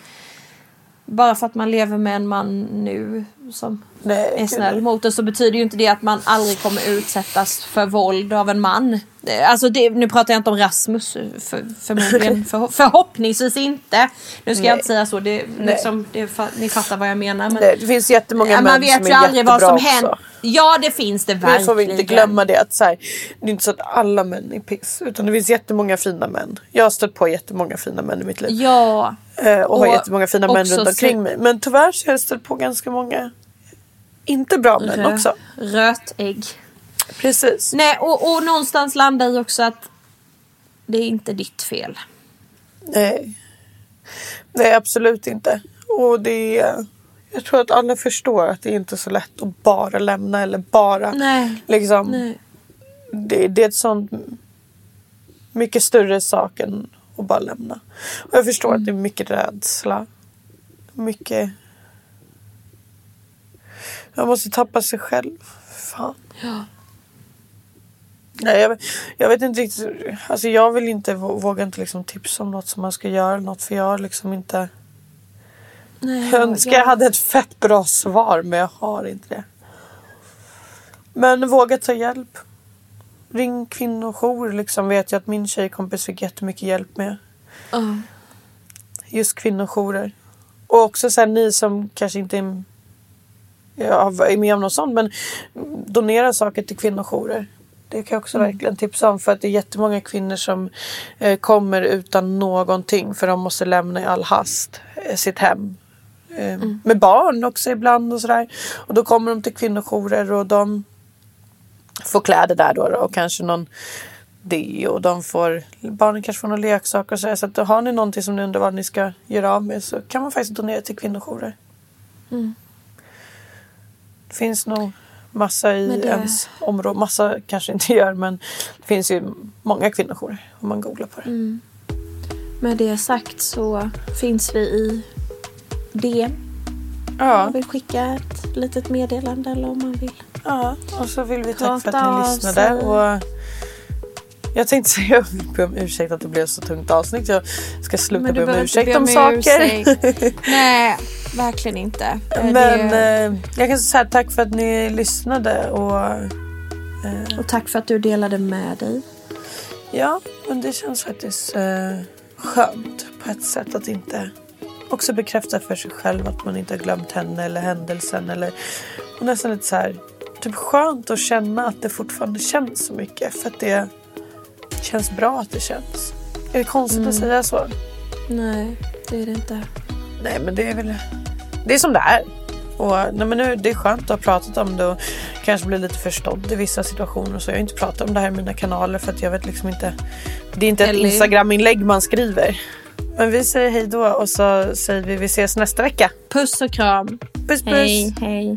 Bara för att man lever med en man nu som Nej, är snäll mot en så betyder ju inte det att man aldrig kommer utsättas för våld av en man. Alltså det, nu pratar jag inte om Rasmus för, förmodligen. För, förhoppningsvis inte. Nu ska Nej. jag inte säga så. Det, liksom, det, ni fattar vad jag menar. Men, Nej, det finns jättemånga män som är vet ju aldrig vad som händer. Ja det finns det verkligen. Nu får vi inte glömma det att så här, det är inte så att alla män är piss. Utan det finns jättemånga fina män. Jag har stött på jättemånga fina män i mitt liv. Ja. Eh, och, och har jättemånga fina män runt omkring mig. Men tyvärr så har jag stött på ganska många inte bra män Rö, också. Rötägg. Precis. Nej och, och någonstans landar i också att det är inte ditt fel. Nej. Nej absolut inte. Och det är jag tror att alla förstår att det inte är så lätt att bara lämna eller bara Nej. liksom. Nej. Det, det är ett sånt mycket större sak än att bara lämna. Och jag förstår mm. att det är mycket rädsla. Mycket... Man måste tappa sig själv. Fan. Ja. Nej, jag, jag, vet inte riktigt. Alltså jag vill inte, våga inte liksom tipsa om något som man ska göra. Något för jag har liksom inte Nej, jag önskar jag... jag hade ett fett bra svar men jag har inte det. Men våga ta hjälp. Ring kvinnojour liksom vet jag att min tjejkompis fick jättemycket hjälp med. Uh. Just kvinnojourer. Och också så här, ni som kanske inte är, ja, är med om något sånt men donera saker till kvinnojourer. Det kan jag också mm. verkligen tipsa om för att det är jättemånga kvinnor som eh, kommer utan någonting för de måste lämna i all hast eh, sitt hem Eh, mm. Med barn också ibland och sådär. Och då kommer de till kvinnojourer och de får kläder där då, och kanske någon det och de får, barnen kanske får några leksaker och sådär. Så att har ni någonting som ni undrar vad ni ska göra av med så kan man faktiskt donera till kvinnojourer. Mm. Det finns nog massa i det... ens område. Massa kanske inte gör men det finns ju många kvinnojourer om man googlar på det. Mm. Med det sagt så finns vi i DM. Ja. Om man vill skicka ett litet meddelande eller om man vill. Ja, och så vill vi tacka för att ni lyssnade. Och jag tänkte säga ber om ursäkt att det blev så tungt avsnitt. Jag ska sluta be om ursäkt om saker. Nej, verkligen inte. Men det... eh, jag kan säga tack för att ni lyssnade. Och, eh... och tack för att du delade med dig. Ja, men det känns faktiskt eh, skönt på ett sätt att inte också bekräfta för sig själv att man inte har glömt henne eller händelsen. Eller, och nästan lite så här, typ skönt att känna att det fortfarande känns så mycket. För att det känns bra att det känns. Är det konstigt mm. att säga så? Nej, det är det inte. Nej, men det är väl... Det är som det är. Och, nej, men nu, det är skönt att ha pratat om det och kanske bli lite förstådd i vissa situationer. Så jag har inte pratat om det här i mina kanaler för att jag vet liksom inte. Det är inte ett Instagram-inlägg man skriver. Men vi säger hej då och så säger vi vi ses nästa vecka. Puss och kram. Puss puss. Hej hej.